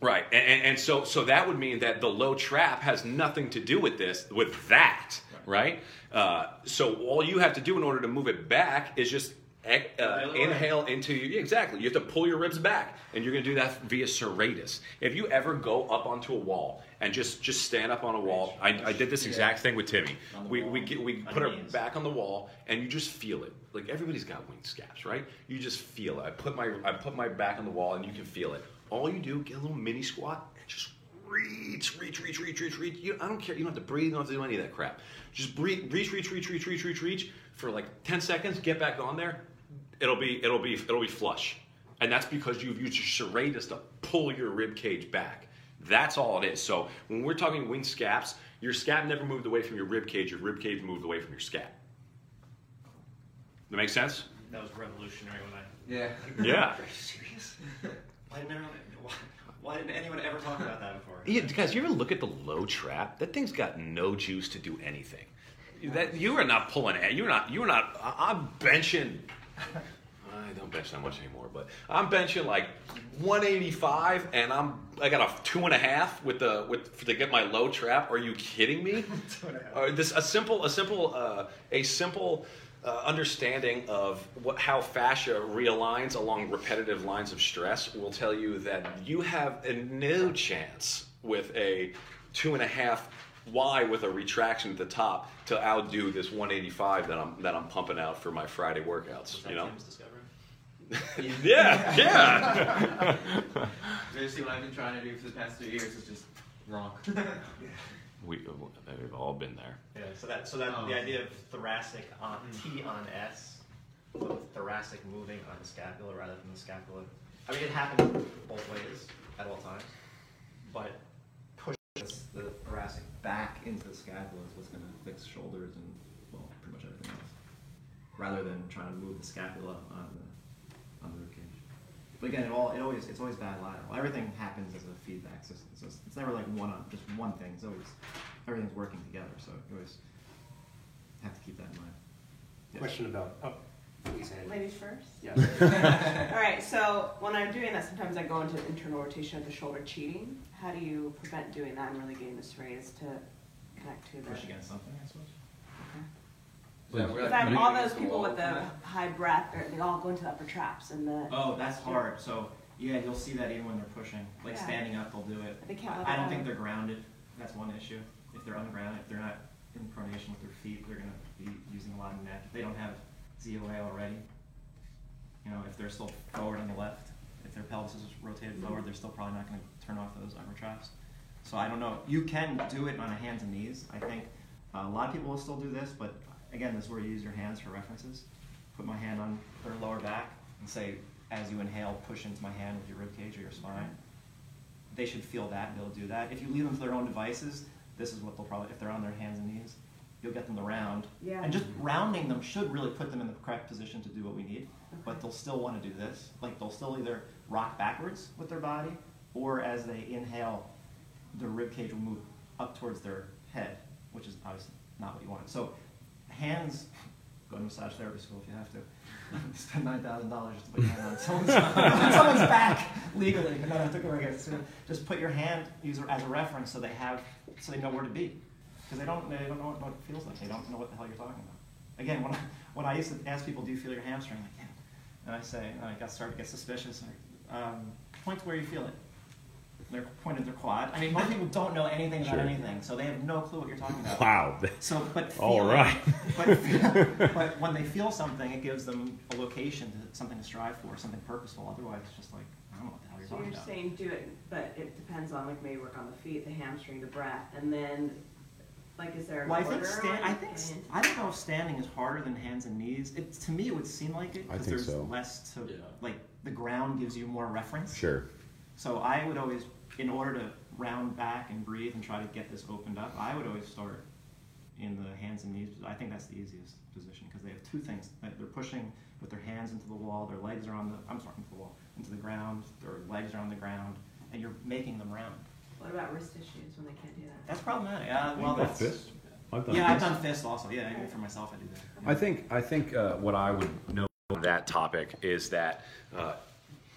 Right, and, and, and so so that would mean that the low trap has nothing to do with this, with that, right? Uh, so all you have to do in order to move it back is just uh, inhale into yeah, exactly. You have to pull your ribs back, and you're going to do that via serratus. If you ever go up onto a wall and just just stand up on a wall, I, I did this exact thing with Timmy. We we get, we put our back on the wall, and you just feel it. Like everybody's got wing scaps, right? You just feel it. I put my I put my back on the wall, and you can feel it. All you do, get a little mini squat, and just reach, reach, reach, reach, reach, reach. You, I don't care. You don't have to breathe. You don't have to do any of that crap. Just breathe, reach, reach, reach, reach, reach, reach, reach for like ten seconds. Get back on there. It'll be it'll be it'll be flush, and that's because you've used your serratus to pull your rib cage back. That's all it is. So when we're talking wing scaps, your scap never moved away from your rib cage. Your rib cage moved away from your scap. That make sense? That was revolutionary when I. Yeah. Yeah. Are you serious? Why didn't everyone, why, why didn't anyone ever talk about that before? Yeah, guys, you ever look at the low trap? That thing's got no juice to do anything. That you are not pulling. It. You're not. You're not. I'm benching. I don't bench that much anymore, but I'm benching like 185, and I'm. I got a two and a half with the with to get my low trap. Are you kidding me? Or this a simple a simple uh, a simple. Uh, understanding of what, how fascia realigns along repetitive lines of stress will tell you that you have a no chance with a two and a half Y with a retraction at the top to outdo this 185 that I'm that I'm pumping out for my Friday workouts. Was that You know? Tim's discovery? yeah, yeah. Basically, what I've been trying to do for the past three years is just wrong. we, uh, we've all been there. Yeah, so that so that Oh. the idea of thoracic on mm. T on S, so thoracic moving on the scapula rather than the scapula. I mean, it happens both ways at all times, but push this, the thoracic back into the scapula is what's going to fix shoulders and well, pretty much everything else, rather than trying to move the scapula on the on the rib cage. But again, it all it always it's always bilateral. Everything happens as a feedback system, so it's, it's never like one on just one thing. It's always everything's working together. So you always have to keep that in mind. Yes. Question about, please, Andy. Ladies first. Yes. All right. So when I'm doing that, sometimes I go into internal rotation of the shoulder cheating. How do you prevent doing that and really getting this serratus to connect to the? Push against something, I suppose. Because I have all those people with the high breath, or they all go into the upper traps and the. Oh, that's hard. So yeah, you'll see that even when they're pushing, like Yeah. standing up, they'll do it. They can't let I, I don't out. think they're grounded. That's one issue. If they're ungrounded, if they're not in pronation with their feet, they're gonna be using a lot of neck. If they don't have ZOA already, you know, if they're still forward on the left, if their pelvis is rotated forward, they're still probably not gonna turn off those upper traps. So I don't know. You can do it on a hands and knees. I think uh, a lot of people will still do this, but again, this is where you use your hands for references. Put my hand on their lower back and say, as you inhale, push into my hand with your rib cage or your spine. They should feel that and they'll do that. If you leave them to their own devices, this is what they'll probably, if they're on their hands and knees, you'll get them to round. Yeah. And just rounding them should really put them in the correct position to do what we need. But they'll still want to do this. Like they'll still either rock backwards with their body, or as they inhale, the rib cage will move up towards their head, which is obviously not what you want. So, hands, go to massage therapy school if you have to. Spend nine thousand dollars just to put your hand on someone's, on someone's back legally. No, no, it took. So Just put your hand use it as a reference so they have, so they know where to be, because they don't, they don't know what, what it feels like. They don't know what the hell you're talking about. Again, when I, when I used to ask people, "Do you feel your hamstring?" Like, yeah. And I say, and I got started to get suspicious. Like, um, point to where you feel it. They're pointed their quad. I mean, most people don't know anything about Sure. anything, so they have no clue what you're talking about. Wow. So, but All feeling- right. But, but when they feel something, it gives them a location, to, something to strive for, something purposeful. Otherwise, it's just like I don't know what the hell you're So talking you're about. saying do it, but it depends on like maybe work on the feet, the hamstring, the breath, and then like is there an Well, I think stand, on I think s- I don't know if standing is harder than hands and knees. It, to me, it would seem like it I because think there's so. less to Yeah. like the ground gives you more reference. Sure. So I would always, in order to round back and breathe and try to get this opened up, I would always start in the hands and knees. I think that's the easiest position because they have two things. Like, They're pushing with their hands into the wall, their legs are on the, I'm sorry, into the wall, into the ground, their legs are on the ground, and you're making them round. What about wrist issues when they can't do that? That's problematic. Uh, well, that's, fist. I've done yeah, I've fist. done fist also. Yeah, even for myself, I do that. I think I think uh, what I would know on that topic is that uh,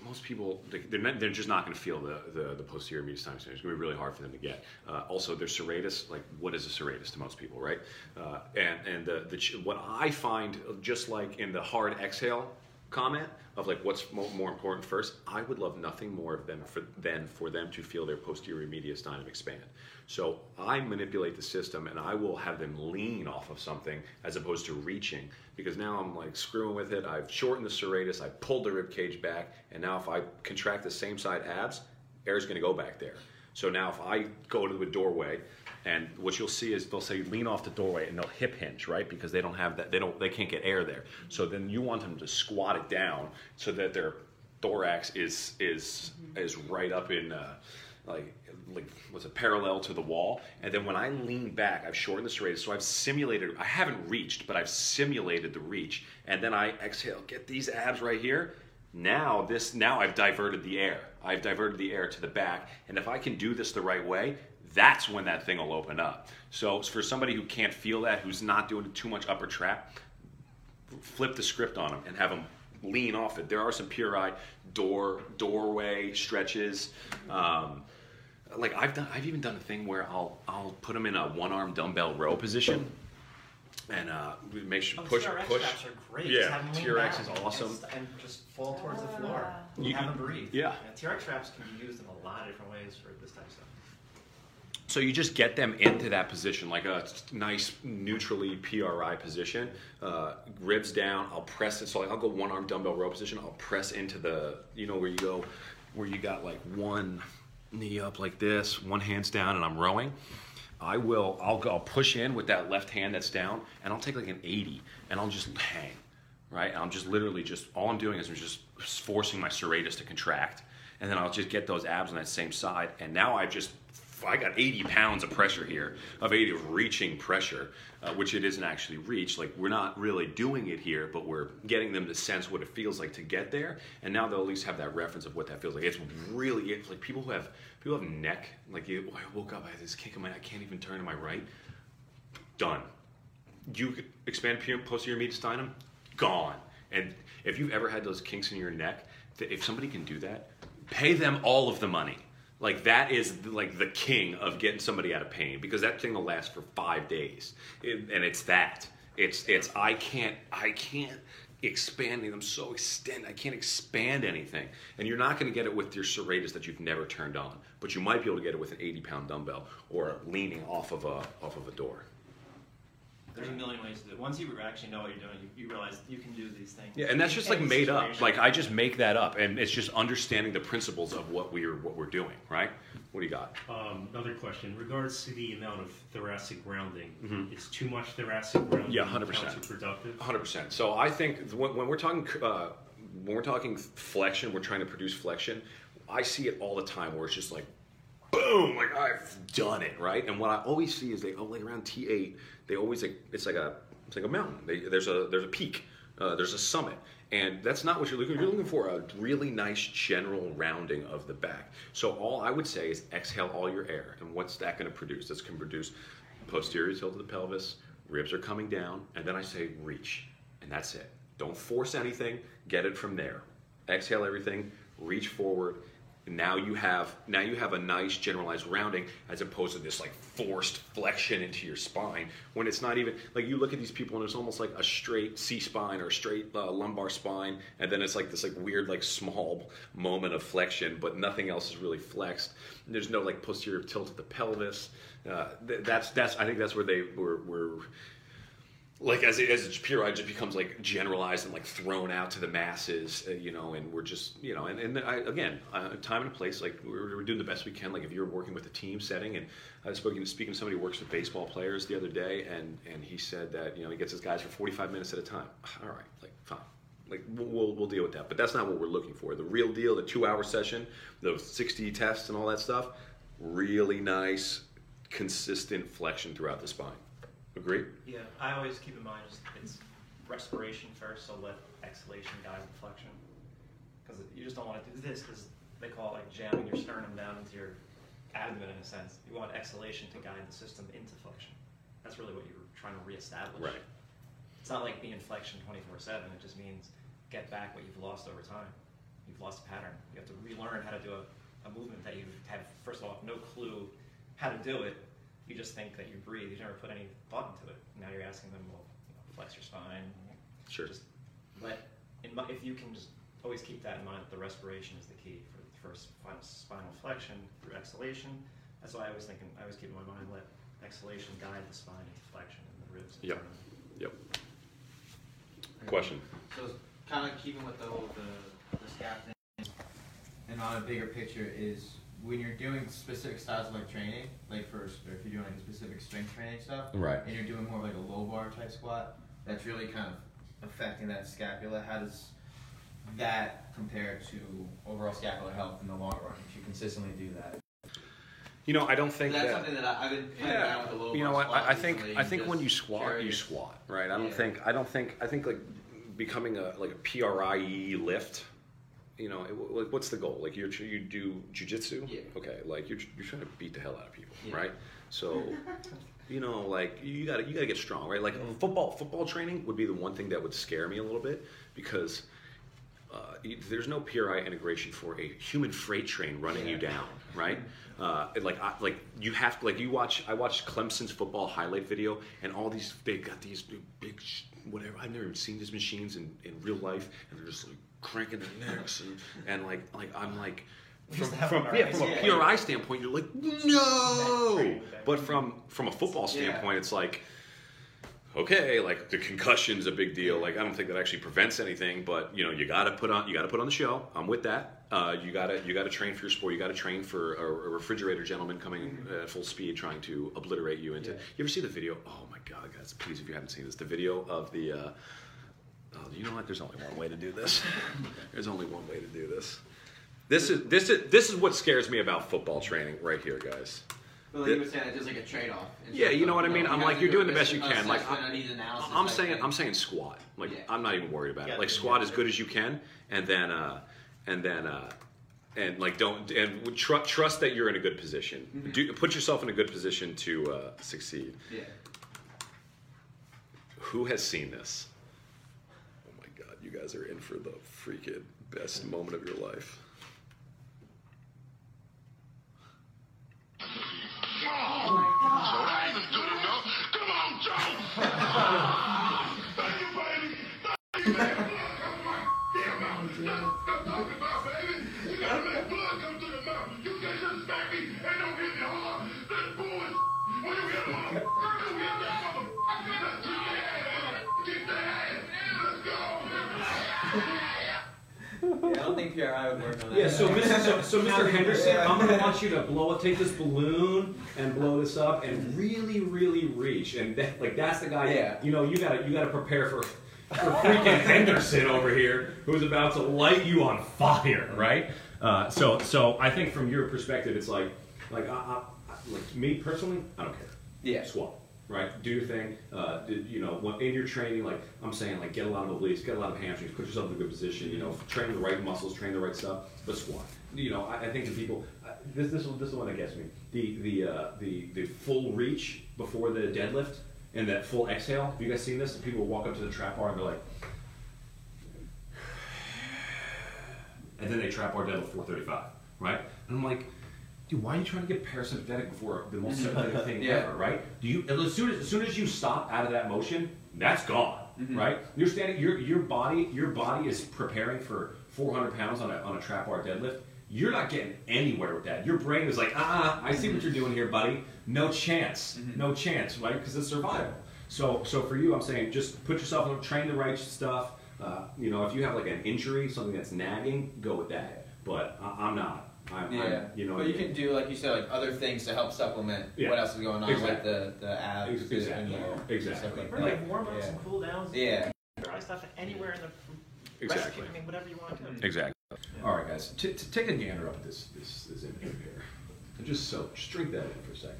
most people they- they're, not, they're just not going to feel the, the, the posterior mediastinum It's going to be really hard for them to get. Uh, also, their serratus, like what is a serratus to most people, right? Uh, and and the, the what I find just like in the hard exhale comment of like what's mo- more important first, I would love nothing more of them for than for them to feel their posterior medius mediastinum expand. So I manipulate the system and I will have them lean off of something as opposed to reaching because now I'm like screwing with it. I've shortened the serratus, I pulled the rib cage back, and now if I contract the same side abs, air is going to go back there. So now if I go to a doorway, and what you'll see is they'll say lean off the doorway and they'll hip hinge, right? Because they don't have that, they don't, they can't get air there. So then you want them to squat it down so that their thorax is is is right up in uh, like like was it parallel to the wall? And then when i lean back i've shortened the serratus so i've simulated i haven't reached but i've simulated the reach. And then i exhale get these abs right here. Now this now i've diverted the air. I've diverted the air to the back. And if i can do this the right way that's when that thing will open up so for somebody who can't feel that who's not doing too much upper trap flip the script on them and have them lean off it. There are some PRI door doorway stretches. Um, like I've done, I've even done a thing where I'll I'll put them in a one arm dumbbell row position, and uh, we make sure Oh, push TRX push. straps are great. Yeah, Just have them lean TRX is awesome. And, just fall towards the floor. You- have them breathe. yeah. TRX straps can be used in a lot of different ways for this type of stuff. So you just get them into that position, like a nice neutrally PRI position, uh, ribs down. I'll press it. So like I'll go one arm dumbbell row position. I'll press into the, you know, where you go, where you got like one knee up like this, one hand's down, and I'm rowing. I will. I'll go. I'll push in with that left hand that's down, and I'll take like an 80, and I'll just hang, right? And I'm just literally just all I'm doing is I'm just forcing my serratus to contract, and then I'll just get those abs on that same side, and now I've just I got 80 pounds of pressure here, of 80 of reaching pressure, uh, which it isn't actually reached. Like we're not really doing it here, but we're getting them to sense what it feels like to get there, and now they'll at least have that reference of what that feels like. It's really it's like people who have people have neck like you. oh, I woke up, I had this kick in my, I can't even turn to my right. Done. You expand posterior mediastinum, gone. And if you've ever had those kinks in your neck, if somebody can do that, pay them all of the money. Like that is like the king of getting somebody out of pain because that thing will last for five days, It- and it's that. It's it's I can't I can't expanding them so extend I can't expand anything, and you're not going to get it with your serratus that you've never turned on, but you might be able to get it with an 80 pound dumbbell or leaning off of a off of a door. There's a million ways to do it. Once you actually know what you're doing, you, you realize you can do these things. Yeah, and that's just like any made up. Like I just make that up, and it's just understanding the principles of what we're what we're doing, right? What do you got? Um, another question. In regards to the amount of thoracic grounding, Mhm. is too much thoracic grounding Yeah, 100%. counterproductive? Hundred percent. So I think when, when we're talking uh, when we're talking flexion, we're trying to produce flexion. I see it all the time where it's just like boom, like I've done it, right? And what I always see is they oh like around T eight, they always it's like a it's like a mountain. They, there's a there's a peak, uh, there's a summit, and that's not what you're looking. For. You're looking for a really nice general rounding of the back. So all I would say is exhale all your air, and what's that going to produce? That's going to produce posterior tilt of the pelvis, ribs are coming down, and then I say reach, and that's it. Don't force anything. Get it from there. Exhale everything. Reach forward. Now you have now you have a nice generalized rounding as opposed to this like forced flexion into your spine when it's not even like you look at these people and it's almost like a straight C spine or straight uh, lumbar spine and then it's like this like weird like small moment of flexion but nothing else is really flexed. There's no like posterior tilt of the pelvis. Uh, th- that's that's I think that's where they were were like as it, as it's pure, it just becomes like generalized and like thrown out to the masses, uh, you know. And we're just, you know, and, and I, again, uh, time and place. Like we're, we're doing the best we can. Like if you're working with a team setting, and I was speaking speaking to somebody who works with baseball players the other day, and and he said that you know he gets his guys for 45 minutes at a time. All right, like fine. Like we'll, we'll deal with that, but that's not what we're looking for. The real deal, the two-hour session, those 60 tests and all that stuff, really nice, consistent flexion throughout the spine. Agree? Yeah, I always keep in mind is it's respiration first, so let exhalation guide the flexion. Because you just don't want to do this because they call it like jamming your sternum down into your abdomen in a sense. You want exhalation to guide the system into flexion. That's really what you're trying to reestablish. Right. It's not like being flexion 24 7. It just means get back what you've lost over time. You've lost a pattern. You have to relearn how to do a, a movement that you have, first of all, no clue how to do it. You just think that you breathe. You've never put any thought into it. Now you're asking them, well, you know, flex your spine. Sure. Just let, in my, if you can just always keep that in mind, that the respiration is the key for the first final spinal flexion through exhalation. That's why I was thinking, I was keeping my mind, let exhalation guide the spine into flexion and the ribs. Yep. Yep. Question. So kind of keeping with the whole the, the scap thing, and on a bigger picture is when you're doing specific styles of like training, like first, or if you're doing like a specific strength training stuff, Right. and you're doing more of like a low bar type squat, that's really kind of affecting that scapula. How does that compare to overall scapular health in the long run if you consistently do that? You know, I don't think that's that. something that I, I've been playing around with the low bar. you bar know what? squat I, I think I think when you squat, you squat, right? I don't Yeah. think I don't think I think like becoming a like a PRIE lift. You know, it, like what's the goal? Like you you do jujitsu? Yeah. Okay, like you're you're trying to beat the hell out of people, Yeah. right? So. You know, like you gotta you gotta get strong, right? Like football football training would be the one thing that would scare me a little bit because uh, there's no PRI integration for a human freight train running you down, right? Uh, like, I, like you have to, like you watch. I watched Clemson's football highlight video, and all these they got these big, whatever. I've never even seen these machines in, in real life, and they're just like cranking their necks, and, and like like I'm like. From, from, yeah, from a PRI standpoint, you're like, no. But from from a football Yeah. standpoint, it's like, okay, like the concussion's a big deal. Like I don't think that actually prevents anything, but you know, you got to put on you got to put on the show. I'm with that. Uh, you got to you got to train for your sport. You got to train for a, a refrigerator gentleman coming at full speed trying to obliterate you into. You ever see the video? Oh my god, guys! Please, if you haven't seen this, the video of the. Uh, oh, you know what? There's only one way to do this. There's only one way to do this. This is this is this is what scares me about football training right here, guys. But like you were saying, it's just like a trade-off. Yeah, you know what I mean. I'm like, you're doing the best you can. Like, I'm, I need analysis I'm saying. I'm saying squat. Like. I'm not even worried about it. Like, squat as good as you can, and then, uh, and then, uh, and like, don't and tr- trust that you're in a good position. Mm-hmm. Do put yourself in a good position to uh, succeed. Yeah. Who has seen this? Oh my God, you guys are in for the freaking best moment of your life. Yeah, I think PRI would work on that. Yeah, so Mr. So, so Mr. Henderson, I'm gonna want you to blow take this balloon and blow this up and really, really reach. And that, like that's the guy. Yeah. You know, you gotta you gotta prepare for for freaking Henderson over here, who's about to light you on fire, right? Uh, so so I think from your perspective, it's like like I, I, I- like me personally, I don't care. Yeah. Squat. Right, do your thing. Uh, do- you know, in your training, like I'm saying, like get a lot of obliques, get a lot of hamstrings, put yourself in a good position. You know, train the right muscles, train the right stuff, but squat. You know, I, I think the people. Uh, this this this is the one that gets me. The the uh, the the full reach before the deadlift and that full exhale. Have you guys seen this? People walk up to the trap bar and they're like, and then they trap bar deadlift 435, right? And I'm like, dude, why are you trying to get parasympathetic before the most mm-hmm. sympathetic thing Yeah. ever, right? Do you as soon as, as soon as you stop out of that motion, that's gone, mm-hmm. right? You're standing, your your body your body is preparing for 400 pounds on a on a trap bar deadlift. You're not getting anywhere with that. Your brain is like, ah, ah, ah I see what you're doing here, buddy. No chance, mm-hmm. no chance, right? Because it's survival. So, so for you, I'm saying just put yourself on, train the right stuff. Uh, you know, if you have like an injury, something that's nagging, go with that. But I, I'm not. I'm, Yeah, I'm, you know, but you can do like you said, like other things to help supplement Yeah. what else is going on, Exactly. like the the abs, Ex- the- exactly. the- Exactly. stuff like Or like warm ups yeah. and cool downs. Yeah. dry stuff anywhere in the Exactly. rescue. I mean, whatever you want to do. Mm-hmm. Exactly. All right, guys, t- t- take a gander up at this this, this image here. And just so, just drink that in for a second.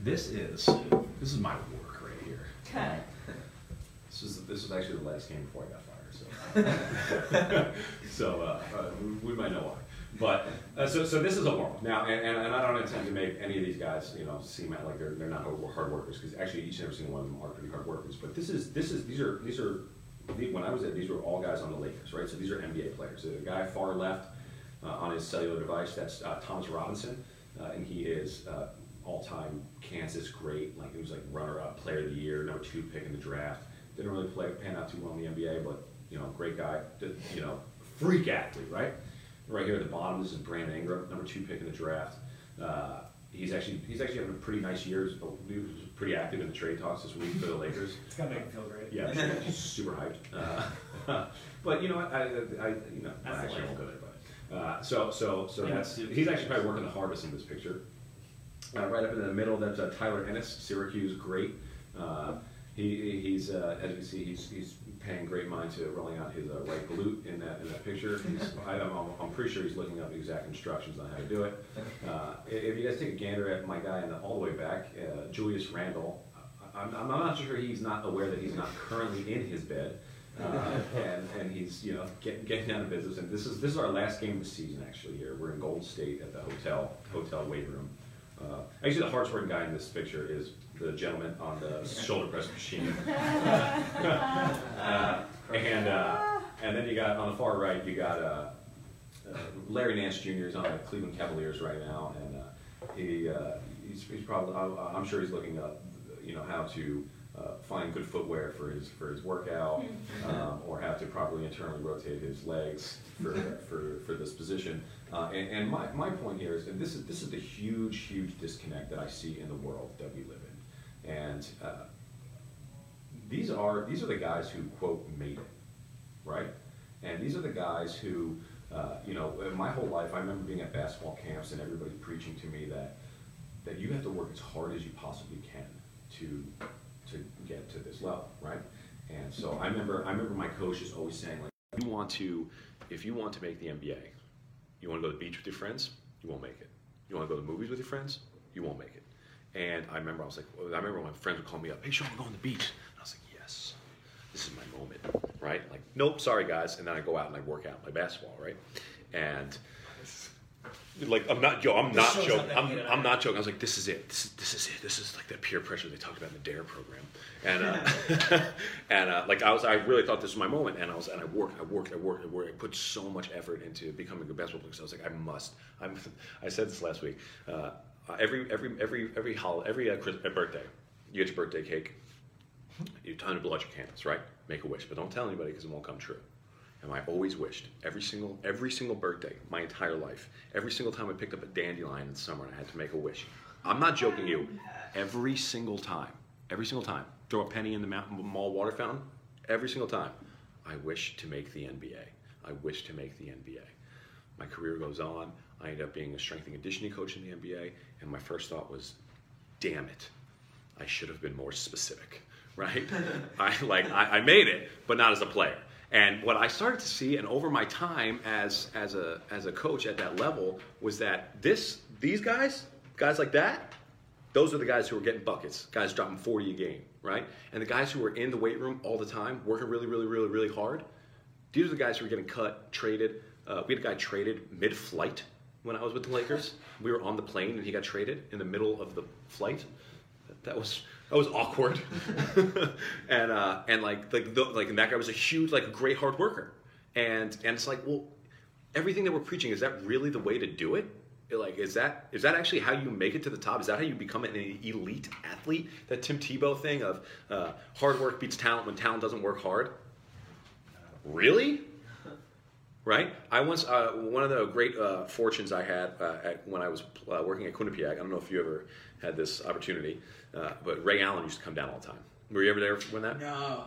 This is this is my work right here. Okay. This is this was actually the last game before I got fired. So so uh, uh, we, might know why. But uh, so so this is a up now, and, and, and I don't intend to make any of these guys you know seem like they're they're not hard workers because actually each and every single one of them are pretty hard workers. But this is this is these are these are when I was at these were all guys on the Lakers, right? So these are NBA players. The guy far left uh, on his cellular device, that's uh, Thomas Robinson, uh, and he is uh, all-time Kansas great. Like he was like runner-up, player of the year, number two pick in the draft. Didn't really play pan out too well in the NBA, but you know, great guy. You know, freak athlete, right? Right here at the bottom, this is Brandon Ingram, number two pick in the draft. Uh, he's actually he's actually having a pretty nice year. He was pretty active in the trade talks this week for the Lakers. It's gonna make him feel great. Yeah, he's super hyped. Uh, but you know, I, I, I you know, That's I actually won't go there. But uh, so, so, so Yeah, that's he's actually probably working the hardest in this picture. Uh, right up in the middle, that's uh, Tyler Ennis, Syracuse, great. Uh, he, he's uh, as you can see, he's, he's paying great mind to rolling out his uh, right glute in that in that picture. He's, I, I'm, I'm pretty sure he's looking up exact instructions on how to do it. Uh, if you guys take a gander at my guy in the, all the way back, uh, Julius Randle, I'm, I'm not sure he's not aware that he's not currently in his bed. Uh, and, and he's you know getting getting down to business. And this is this is our last game of the season actually. Here we're in Gold State at the hotel hotel weight room. Uh, actually, the hardest working guy in this picture is the gentleman on the shoulder press machine. uh, and uh, and then you got on the far right you got uh, uh, Larry Nance Jr. is on the Cleveland Cavaliers right now, and uh, he uh, he's, he's probably I- I'm sure he's looking up you know how to uh, find good footwear for his for his workout, um, or how to properly internally rotate his legs for for, for this position. Uh, and, and my, my point here is, and this is this is the huge huge disconnect that I see in the world that we live in, and uh, these are these are the guys who quote made it, right? And these are the guys who, uh, you know, my whole life I remember being at basketball camps and everybody preaching to me that that you have to work as hard as you possibly can to to get to this level, right? And so I remember I remember my coach is always saying like, you want to, if you want to make the NBA, you want to go to the beach with your friends, you won't make it. You want to go to the movies with your friends, you won't make it. And I remember I was like, I remember my friends would call me up, hey Sean, we're going to the beach. And I was like, yes, this is my moment, right? Like, nope, sorry guys. And then I go out and I work out my basketball, right? And like I'm not yo, I'm This not joking. I'm, I'm not joking. I was like, this is it. This is, this is it. This is like that peer pressure they talked about in the Dare program. And uh, and uh, like I was, I really thought this was my moment. And I was, and I worked, I worked, I worked, I worked. I put so much effort into becoming a basketball player. So I was like, I must. I'm. I said this last week. Uh, every every every every holiday, every uh, Christmas, birthday, you get your birthday cake. You time to blow out your candles, right? Make a wish, but don't tell anybody because it won't come true. And I always wished every single every single birthday, my entire life, every single time I picked up a dandelion in the summer and I had to make a wish. I'm not joking you. Every single time, every single time, throw a penny in the mall water fountain. Every single time, I wish to make the NBA. I wish to make the NBA. My career goes on. I ended up being a strength and conditioning coach in the NBA, and my first thought was, "Damn it, I should have been more specific." Right? I like I, I made it, but not as a player. And what I started to see, and over my time as as a as a coach at that level, was that this these guys, guys like that, those are the guys who are getting buckets, guys dropping 40 a game, right? And the guys who are in the weight room all the time, working really, really, really, really hard, these are the guys who are getting cut, traded. Uh, we had a guy traded mid-flight when I was with the Lakers. We were on the plane and he got traded in the middle of the flight. That was that was awkward. and uh, and like like the, like and that guy was a huge like great hard worker. And and it's like well, everything that we're preaching is that really the way to do it? Like is that is that actually how you make it to the top? Is that how you become an elite athlete? That Tim Tebow thing of uh, hard work beats talent when talent doesn't work hard. Really? Right? I once uh, one of the great uh, fortunes I had uh, at, when I was uh, working at Quinnipiac. I don't know if you ever had this opportunity, uh, but Ray Allen used to come down all the time. Were you ever there when that? No.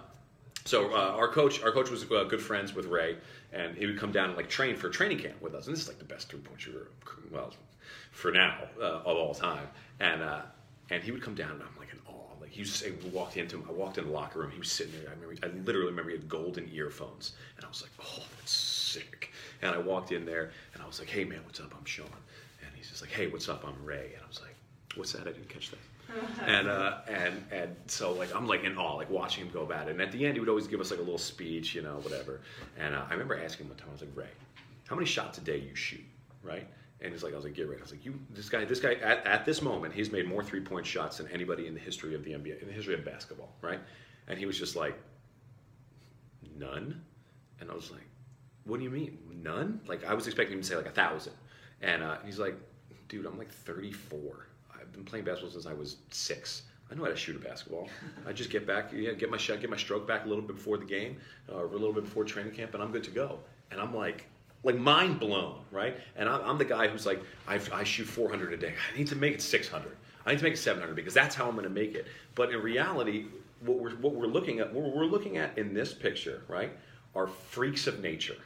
So uh, our coach, our coach was uh, good friends with Ray, and he would come down and like train for training camp with us. And this is like the best three point shooter, well, for now uh, of all time. And uh, and he would come down, and I'm like in awe. Like he was just, I walked into him. I walked in the locker room. He was sitting there. I remember. I literally remember he had golden earphones, and I was like, oh, that's sick. And I walked in there and I was like, hey man, what's up? I'm Sean. And he's just like, hey, what's up? I'm Ray. And I was like, what's that? I didn't catch that. and uh, and and so like I'm like in awe, like watching him go about it. And at the end, he would always give us like a little speech, you know, whatever. And uh, I remember asking him one time, I was like, Ray, how many shots a day you shoot, right? And he's like, I was like, get ready. I was like, you, this guy, this guy, at, at this moment, he's made more three point shots than anybody in the history of the NBA, in the history of basketball, right? And he was just like, none. And I was like, what do you mean, none? Like I was expecting him to say like a thousand. And uh, he's like, dude, I'm like 34. I've been playing basketball since I was six. I know how to shoot a basketball. I just get back, yeah, get my shot, get my stroke back a little bit before the game, uh, or a little bit before training camp, and I'm good to go. And I'm like, like mind blown, right? And I'm, I'm the guy who's like, I've, I shoot 400 a day. I need to make it 600. I need to make it 700 because that's how I'm going to make it. But in reality, what we're what we're looking at, what we're looking at in this picture, right, are freaks of nature,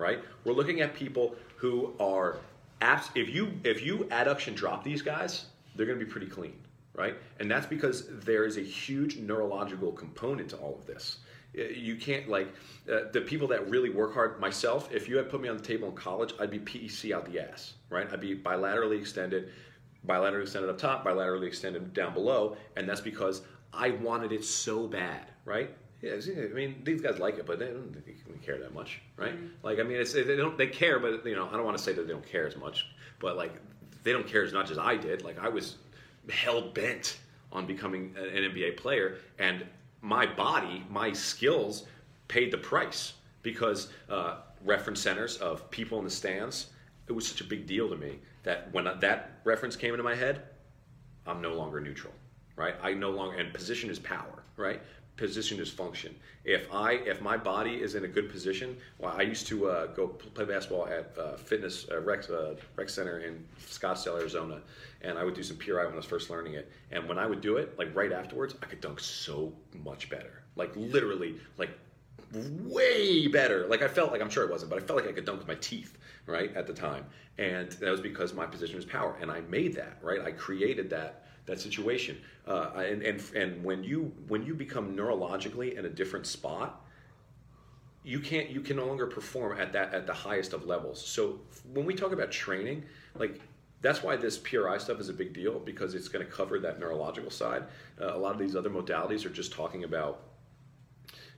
right? We're looking at people who are abs- if you if you adduction drop these guys, they're going to be pretty clean, right? And that's because there is a huge neurological component to all of this. Uh, You can't like uh, the people that really work hard. Myself, if you had put me on the table in college, I'd be PEC out the ass, right? I'd be bilaterally extended, bilaterally extended up top, bilaterally extended down below, and that's because I wanted it so bad, right? Yeah, I mean, these guys like it, but they don't care that much, right? Like, I mean, it's they don't they care, but you know, I don't want to say that they don't care as much, but like, they don't care as much as I did. Like, I was hell bent on becoming an NBA player, and my body, my skills, paid the price because uh, reference centers of people in the stands. It was such a big deal to me that when that reference came into my head, I'm no longer neutral, right? I no longer and position is power, right? Position is function. If I if my body is in a good position, well, I used to uh, go play basketball at uh, fitness uh, rec uh, rec center in Scottsdale, Arizona, and I would do some PRI when I was first learning it. And when I would do it, like right afterwards, I could dunk so much better, like literally, like way better. Like I felt like I'm sure it wasn't, but I felt like I could dunk with my teeth, right, at the time. And that was because my position was power, and I made that, right? I created that that situation. Uh, and and and when you when you become neurologically in a different spot, you can't you can no longer perform at that at the highest of levels. So when we talk about training, like that's why this PRI stuff is a big deal because it's going to cover that neurological side. Uh, a lot of these other modalities are just talking about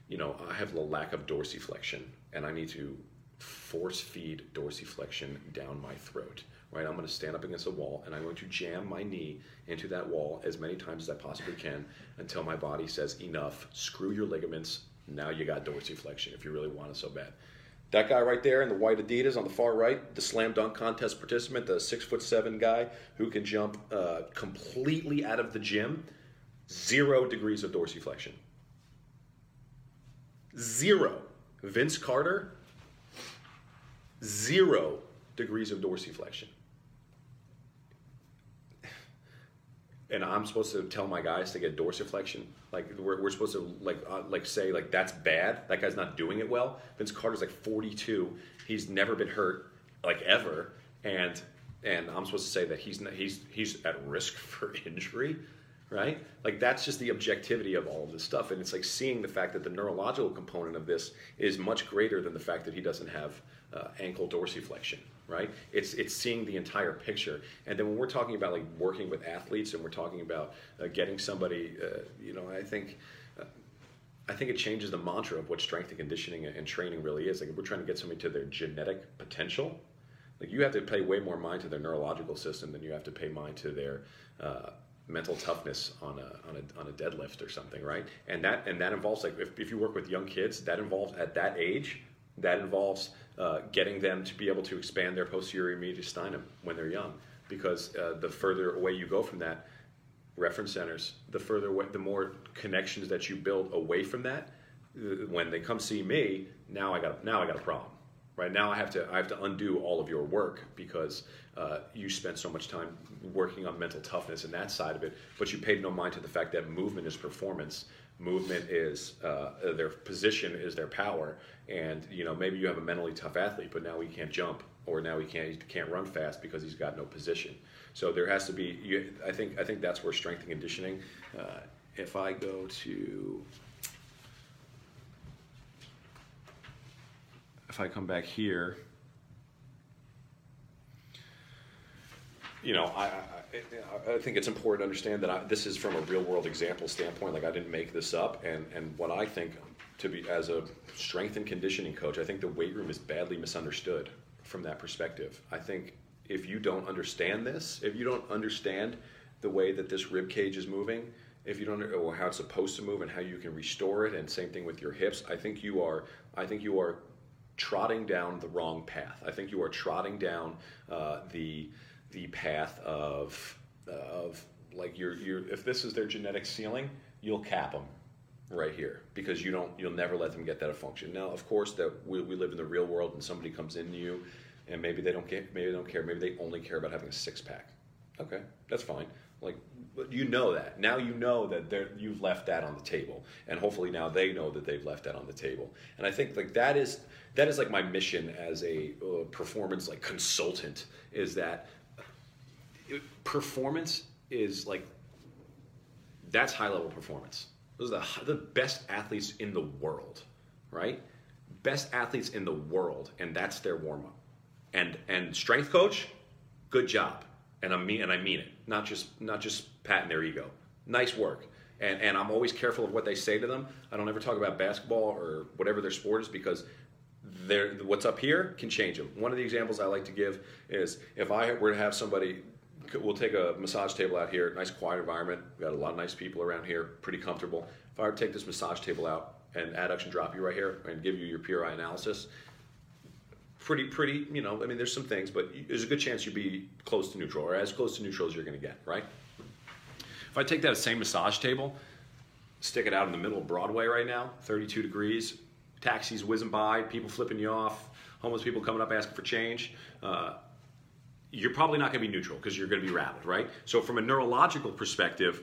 you know, I have a lack of dorsiflexion and I need to force feed dorsiflexion down my throat, right? I'm going to stand up against a wall and I'm going to jam my knee into that wall as many times as I possibly can until my body says, enough, screw your ligaments, now you got dorsiflexion if you really want it so bad. That guy right there in the white Adidas on the far right, the slam dunk contest participant, the six foot seven guy who can jump uh, completely out of the gym, zero degrees of dorsiflexion. Zero. Vince Carter, zero degrees of dorsiflexion. And I'm supposed to tell my guys to get dorsiflexion. Like we're, we're supposed to like uh, like say like that's bad. That guy's not doing it well. Vince Carter's like 42. He's never been hurt like ever, and and I'm supposed to say that he's not, he's he's at risk for injury right? Like that's just the objectivity of all of this stuff, and it's like seeing the fact that the neurological component of this is much greater than the fact that he doesn't have uh, ankle dorsiflexion, right? It's it's seeing the entire picture, and then when we're talking about like working with athletes and we're talking about uh, getting somebody, uh, you know, I think. uh, I think it changes the mantra of what strength and conditioning and training really is. Like if we're trying to get somebody to their genetic potential, like you have to pay way more mind to their neurological system than you have to pay mind to their uh, mental toughness on a, on a on a deadlift or something, right? And that and that involves like if, if you work with young kids, that involves at that age, that involves uh, getting them to be able to expand their posterior mediastinum when they're young, because uh, the further away you go from that, reference centers, the further away, the more connections that you build away from that. uh, When they come see me, now I got now I got a problem right now i have to i have to undo all of your work because uh, you spent so much time working on mental toughness and that side of it but you paid no mind to the fact that movement is performance movement is uh, their position is their power. And you know maybe you have a mentally tough athlete but now he can't jump or now he can't he can't run fast because he's got no position. So there has to be you, i think i think that's where strength and conditioning uh, if i go to if I come back here, you know, I, I, I- think it's important to understand that I, this is from a real world example standpoint. Like I didn't make this up, and and what I think to be as a strength and conditioning coach, I think the weight room is badly misunderstood from that perspective. I think if you don't understand this, if you don't understand the way that this rib cage is moving, if you don't know how it's supposed to move and how you can restore it, and same thing with your hips, I think you are I think you are trotting down the wrong path. I think you are trotting down uh, the the path of of like you're you're if this is their genetic ceiling, you'll cap them right here because you don't you'll never let them get that function. Now, of course, that we, we live in the real world and somebody comes into you and maybe they don't get maybe they don't care maybe they only care about having a six pack. Okay, that's fine. Like but you know that now you know that you've left that on the table and hopefully now they know that they've left that on the table and i think like that is that is like my mission as a uh, performance like consultant is that performance is like that's high level performance. Those are the, the best athletes in the world right? Best athletes in the world and that's their warm-up. And and strength coach good job. And i mean and i mean it. Not just not just patting their ego. Nice work. And and i'm always careful of what they say to them. I don't ever talk about basketball or whatever their sport is because what's up here can change them. One of the examples I like to give is if I were to have somebody, we'll take a massage table out here, nice quiet environment. We've got a lot of nice people around here, pretty comfortable. If I were to take this massage table out and adduction drop you right here and give you your PRI analysis, pretty, pretty, you know, I mean, there's some things, but there's a good chance you'd be close to neutral or as close to neutral as you're going to get, right? If I take that same massage table, stick it out in the middle of Broadway right now, 32 degrees, taxis whizzing by, people flipping you off, homeless people coming up asking for change. Uh, you're probably not going to be neutral because you're going to be rattled, right? So, from a neurological perspective,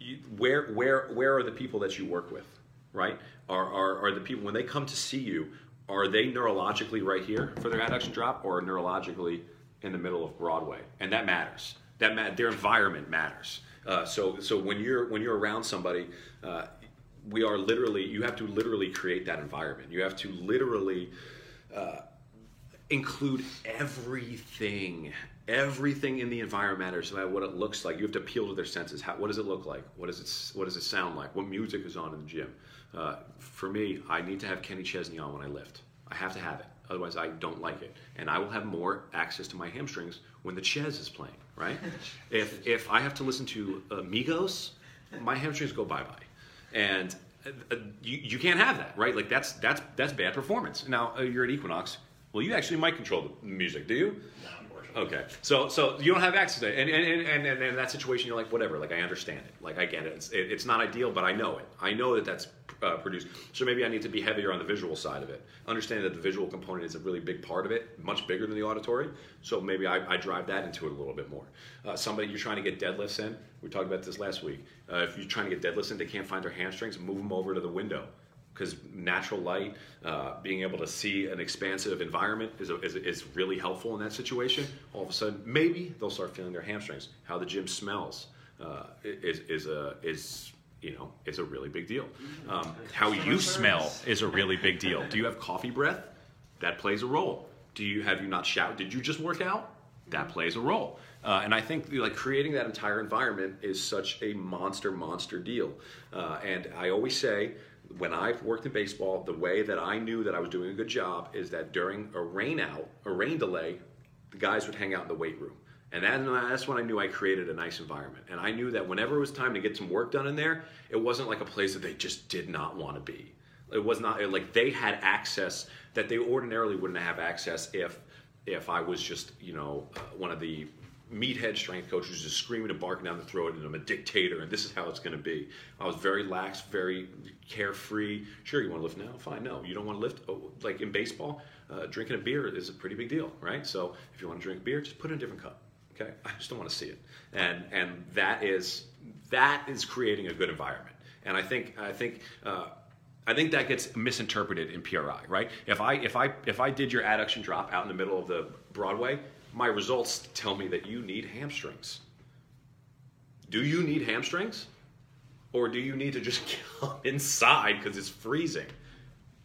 you, where where where are the people that you work with, right? Are, are are the people when they come to see you? Are they neurologically right here for their adduction drop, or neurologically in the middle of Broadway? And that matters. That ma- their environment matters. Uh, so so when you're when you're around somebody, uh, we are literally you have to literally create that environment you have to literally uh, include everything. Everything in the environment matters about what it looks like. You have to appeal to their senses. How, what does it look like? What does it what does it sound like? What music is on in the gym? Uh, for me i need to have kenny chesney on when i lift. I have to have it. Otherwise i don't like it. And i will have more access to my hamstrings when the ches is playing right? If if i have to listen to amigos my hamstrings go bye-bye. And uh, you, you can't have that, right? Like that's that's that's bad performance. Now uh, you're at Equinox. Well, you actually might control the music, do you? Okay, so so you don't have access to it, and and, and, and in that situation, you're like, whatever. Like I understand it. Like I get it. It's, it, it's not ideal, but I know it. I know that that's uh, produced. So maybe I need to be heavier on the visual side of it. Understand that the visual component is a really big part of it, much bigger than the auditory. So maybe I, I drive that into it a little bit more. Uh, somebody you're trying to get deadlifts in. We talked about this last week. Uh, if you're trying to get deadlifts in, they can't find their hamstrings. Move them over to the window because natural light, uh, being able to see an expansive environment is, is, is really helpful in that situation. All of a sudden, maybe they'll start feeling their hamstrings. How the gym smells uh, is, is, a, is you know, it's a really big deal. Um, how you smell is a really big deal. Do you have coffee breath? That plays a role. Do you have you not shout? Did you just work out? That plays a role. Uh, and I think like creating that entire environment is such a monster, monster deal. Uh, and I always say, when I've worked in baseball, the way that I knew that I was doing a good job is that during a rain out, a rain delay, the guys would hang out in the weight room. And that's when I knew I created a nice environment. And I knew that whenever it was time to get some work done in there, it wasn't like a place that they just did not want to be. It was not like they had access that they ordinarily wouldn't have access if if I was just you know uh, one of the meathead strength coaches just screaming and barking down the throat and I'm a dictator and this is how it's going to be. I was very lax, very carefree. Sure, you want to lift now? Fine. No, you don't want to lift. Oh, like in baseball, uh, drinking a beer is a pretty big deal, right? So if you want to drink beer, just put it in a different cup. Okay, I just don't want to see it, and and that is that is creating a good environment. And I think I think. Uh, I think that gets misinterpreted in PRI, right? If I if I if I did your adduction drop out in the middle of the Broadway, my results tell me that you need hamstrings. Do you need hamstrings? Or do you need to just come inside because it's freezing?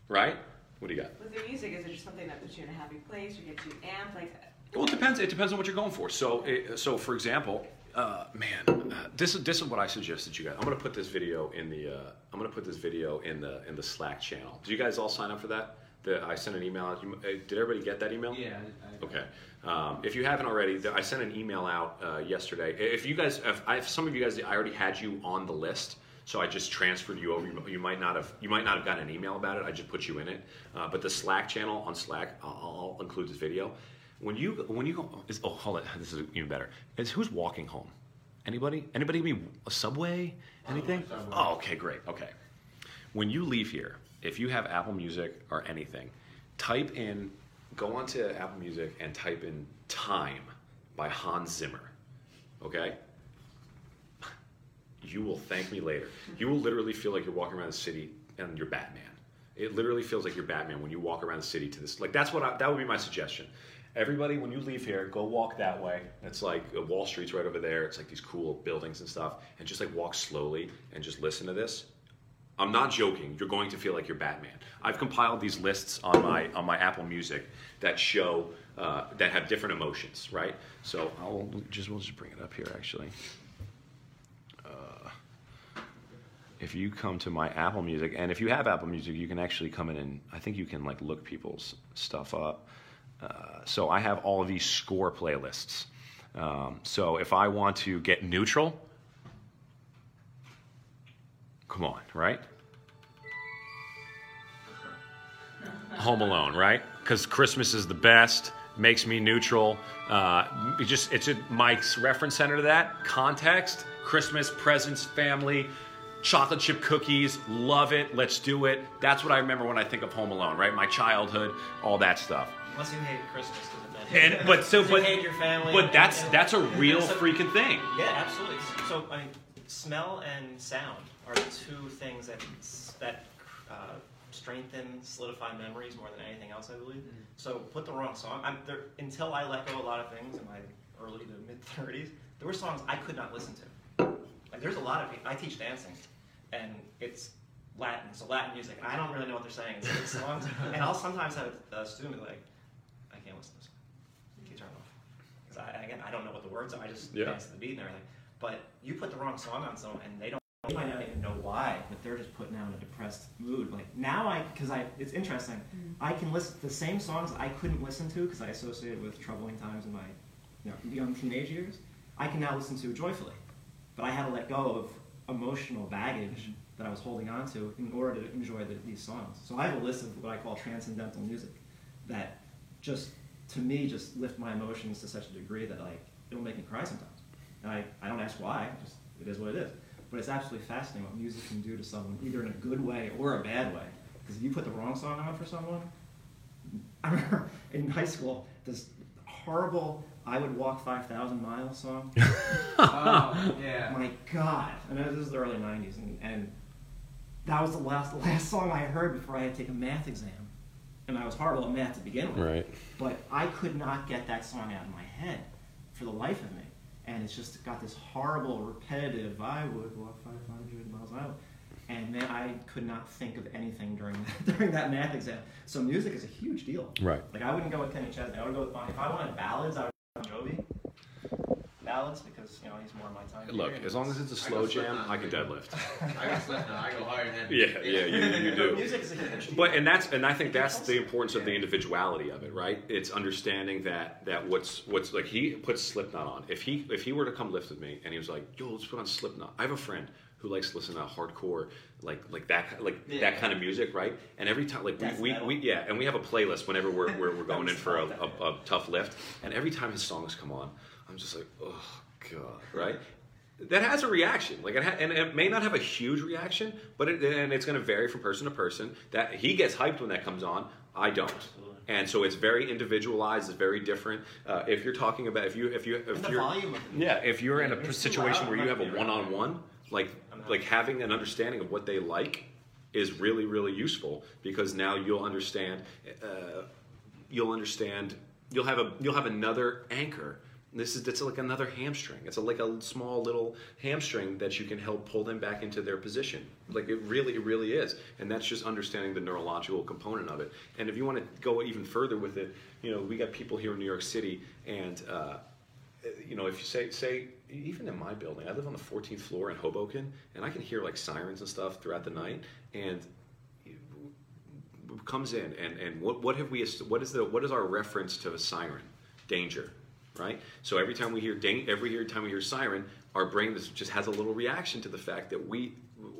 Right? What do you got? With the music, is it just something that puts you in a happy place or gets you amped? Like, Well, it depends. It depends on what you're going for. So, it, so for example, uh, man, uh, this is this is what I suggest that you guys. I'm gonna put this video in the. Uh, I'm gonna put this video in the in the Slack channel. Did you guys all sign up for that? The, I sent an email out. Uh, did everybody get that email? Yeah. I, I, Okay. Um, if you haven't already, th- I sent an email out uh, yesterday. If you guys, if, I, if some of you guys, I already had you on the list, so I just transferred you over. You, you might not have, you might not have gotten an email about it. I just put you in it. Uh, but the Slack channel on Slack, I'll, I'll include this video. When you when you go, is, oh hold on, this is even better. Is who's walking home? Anybody? Anybody? Be a subway? Anything? Subway. Oh, okay, great. Okay. When you leave here, if you have Apple Music or anything, type in, go onto Apple Music and type in Time by Hans Zimmer. Okay? You will thank me later. You will literally feel like you're walking around the city and you're Batman. It literally feels like you're Batman when you walk around the city to this. Like, that's what I, that would be my suggestion. Everybody, when you leave here, go walk that way. It's like uh, Wall Street's right over there. It's like these cool buildings and stuff. And just like walk slowly and just listen to this. I'm not joking. You're going to feel like you're Batman. I've compiled these lists on my on my Apple Music that show uh, that have different emotions, right? So I'll just we'll just bring it up here actually. Uh, if you come to my Apple Music, and if you have Apple Music, you can actually come in and I think you can like look people's stuff up. Uh, so I have all of these score playlists. Um, so if I want to get neutral, come on, right? Home Alone, right? Because Christmas is the best, makes me neutral. Uh, it just it's a, Mike's reference center to that context. Christmas presents, family, chocolate chip cookies, love it. Let's do it. That's what I remember when I think of Home Alone, right? My childhood, all that stuff. Unless you hate Christmas. And but so but hate your family. but and- that's and- that's a real so- freaking thing. Yeah, absolutely. So, I mean, smell and sound are the two things that that uh, strengthen, solidify memories more than anything else, I believe. So, put the wrong song. I'm there until I let go of a lot of things in my early to mid 30s. There were songs I could not listen to. Like, there's a lot of people. I teach dancing, and it's Latin, so Latin music. And I don't really know what they're saying. It's, it's songs, and I'll sometimes have a student be like, "I can't listen to this. Can you turn it off?" Because I, again, I don't know what the words are. I just Yeah. dance to the beat and everything. But you put the wrong song on someone, and they don't. They might not even know why, but they're just putting out a depressed mood. Like now, I because I it's interesting. Mm-hmm. I can listen to the same songs I couldn't listen to because I associated with troubling times in my you know, young teenage years. I can now listen to joyfully, but I had to let go of emotional baggage mm-hmm. that I was holding on to in order to enjoy the, these songs. So I have a list of what I call transcendental music that just to me just lift my emotions to such a degree that like it'll make me cry sometimes. And I, I don't ask why, just it is what it is. But it's absolutely fascinating what music can do to someone, either in a good way or a bad way. Because if you put the wrong song on for someone, I remember in high school this horrible "I Would Walk Five Thousand Miles" song. Oh, yeah. My God! I know this is the early '90s, and, and that was the last the last song I heard before I had to take a math exam, and I was horrible at math to begin with. Right. But I could not get that song out of my head for the life of me, and it's just got this horrible, repetitive "I would walk 500 miles an hour," and then I could not think of anything during that, during that math exam. So music is a huge deal. Right. Like I wouldn't go with Kenny Chesney. I would go with Bon. If I wanted ballads, I would go with Bon Jovi. Ballads because you know he's more my time. Look, period. as long as it's a slow go jam, I can deadlift. I got Slipknot. I go hard and heavy. Yeah, yeah, you, you do. Music is a huge. But and that's and I think that's the importance of the individuality of it, right? It's understanding that that what's what's like he puts Slipknot on. If he if he were to come lift with me and he was like, "Yo, let's put on Slipknot." I have a friend who likes to listen to hardcore, like like that like Yeah. that kind of music, right? And every time like Death we, we, metal. we yeah, and we have a playlist whenever we're we're, we're going in for a, a, a tough lift, and every time his songs come on, I'm just like, oh god, right? that has a reaction. Like it ha- and it may not have a huge reaction but it, and it's going to vary from person to person. That he gets hyped when that comes on. I don't. And so it's very individualized. It's very different. Uh, if you're talking about if you if you if you're volume yeah if you're in a situation where you have a gonna be around. one-on-one like like having an understanding of what they like is really really useful because now you'll understand uh, you'll understand you'll have a you'll have another anchor This is it's like another hamstring. It's a, like a small little hamstring that you can help pull them back into their position. Like it really, it really is, and that's just understanding the neurological component of it. And if you want to go even further with it, you know, we got people here in New York City, and uh, you know, if you say say even in my building, I live on the 14th floor in Hoboken, and I can hear like sirens and stuff throughout the night, and comes in and, and what, what have we what is the what is our reference to a siren danger right? So every time we hear dang, every time we hear siren our brain just has a little reaction to the fact that we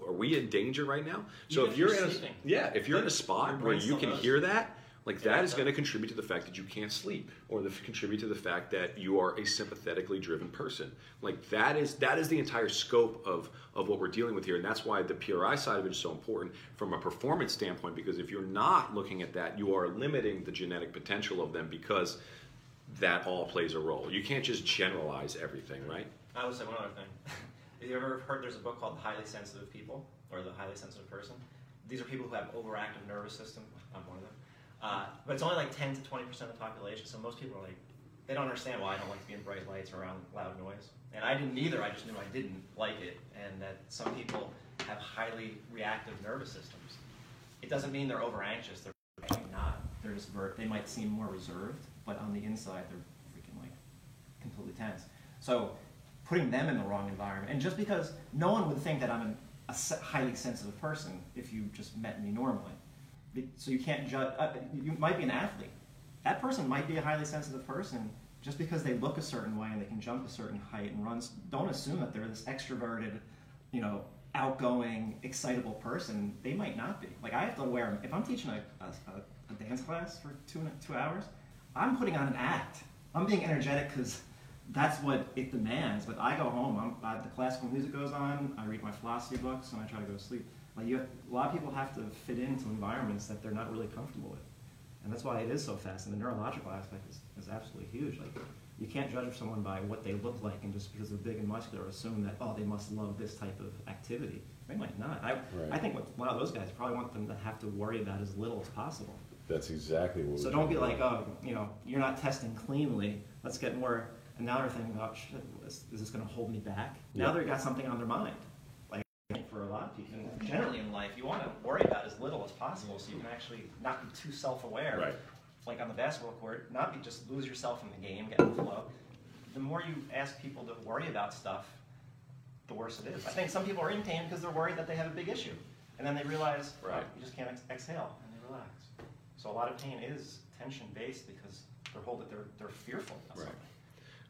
are we in danger right now? So Even if you're, you're in a, sleeping. yeah if you're in a spot where you can knows. hear that like Yeah, that is going to contribute to the fact that you can't sleep or the, contribute to the fact that you are a sympathetically driven person. Like that is that is the entire scope of of what we're dealing with here. And that's why the pri side of it is so important from a performance standpoint because if you're not looking at that you are limiting the genetic potential of them because that all plays a role you can't just generalize everything right I would say one other thing. Have you ever heard there's a book called The Highly Sensitive People or The Highly Sensitive Person? These are people who have overactive nervous system. I'm one of them. Uh, but it's only like 10 to 20 percent of the population. So most people are like, they don't understand why I don't like to be in bright lights or around loud noise. And I didn't either. I just knew I didn't like it, and that some people have highly reactive nervous systems. It doesn't mean they're over anxious. They're not. They're just they might seem more reserved, but on the inside they're freaking like completely tense. So putting them in the wrong environment, and just because no one would think that I'm an, a highly sensitive person if you just met me normally, so you can't judge. Uh, you might be an athlete. That person might be a highly sensitive person just because they look a certain way and they can jump a certain height and runs. Don't assume that they're this extroverted, you know, outgoing, excitable person. They might not be. Like I have to wear. If I'm teaching a, a, a dance class for two two hours, I'm putting on an act. I'm being energetic because that's what it demands. But I go home. I'm, uh, the classical music goes on. I read my philosophy books and I try to go to sleep. Like you, have, a lot of people have to fit into environments that they're not really comfortable with, and that's why it is so fast. And the neurological aspect is, is absolutely huge. Like you can't judge someone by what they look like, and just because they're big and muscular, assume that oh they must love this type of activity. They might not. I, I think what a lot of those guys probably want them to have to worry about as little as possible. That's exactly what. So don't be like, oh, you know, you're not testing cleanly. Let's get more. And now they're thinking, oh, shit, is, is this going to hold me back? Now they've got something on their mind. Like for a lot of people, generally in life, you want to worry about as little as possible, so you can actually not be too self-aware. Right. Like on the basketball court, not be just lose yourself in the game, get in the flow. The more you ask people to worry about stuff, the worse it is. I think some people are in pain because they're worried that they have a big issue, and then they realize, oh, Right. you just can't ex- exhale, and they relax. So a lot of pain is tension based because they're holding, they're they're fearful of Right. something.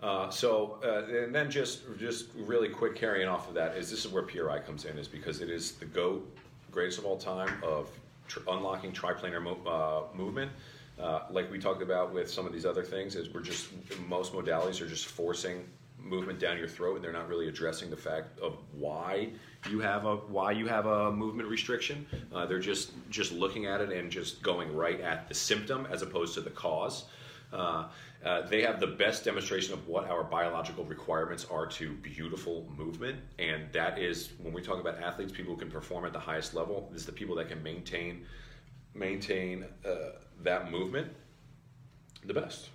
Uh, so, uh, and then just just really quick carrying off of that is this is where PRI comes in, is because it is the GOAT, greatest of all time of tr- unlocking triplanar mo- uh, movement. Uh, like we talked about with some of these other things, is we're just most modalities are just forcing movement down your throat, and they're not really addressing the fact of why you have a why you have a movement restriction. Uh, they're just just looking at it and just going right at the symptom as opposed to the cause. Uh, uh, they have the best demonstration of what our biological requirements are to beautiful movement, and that is when we talk about athletes, people who can perform at the highest level. This is the people that can maintain maintain uh, that movement the best.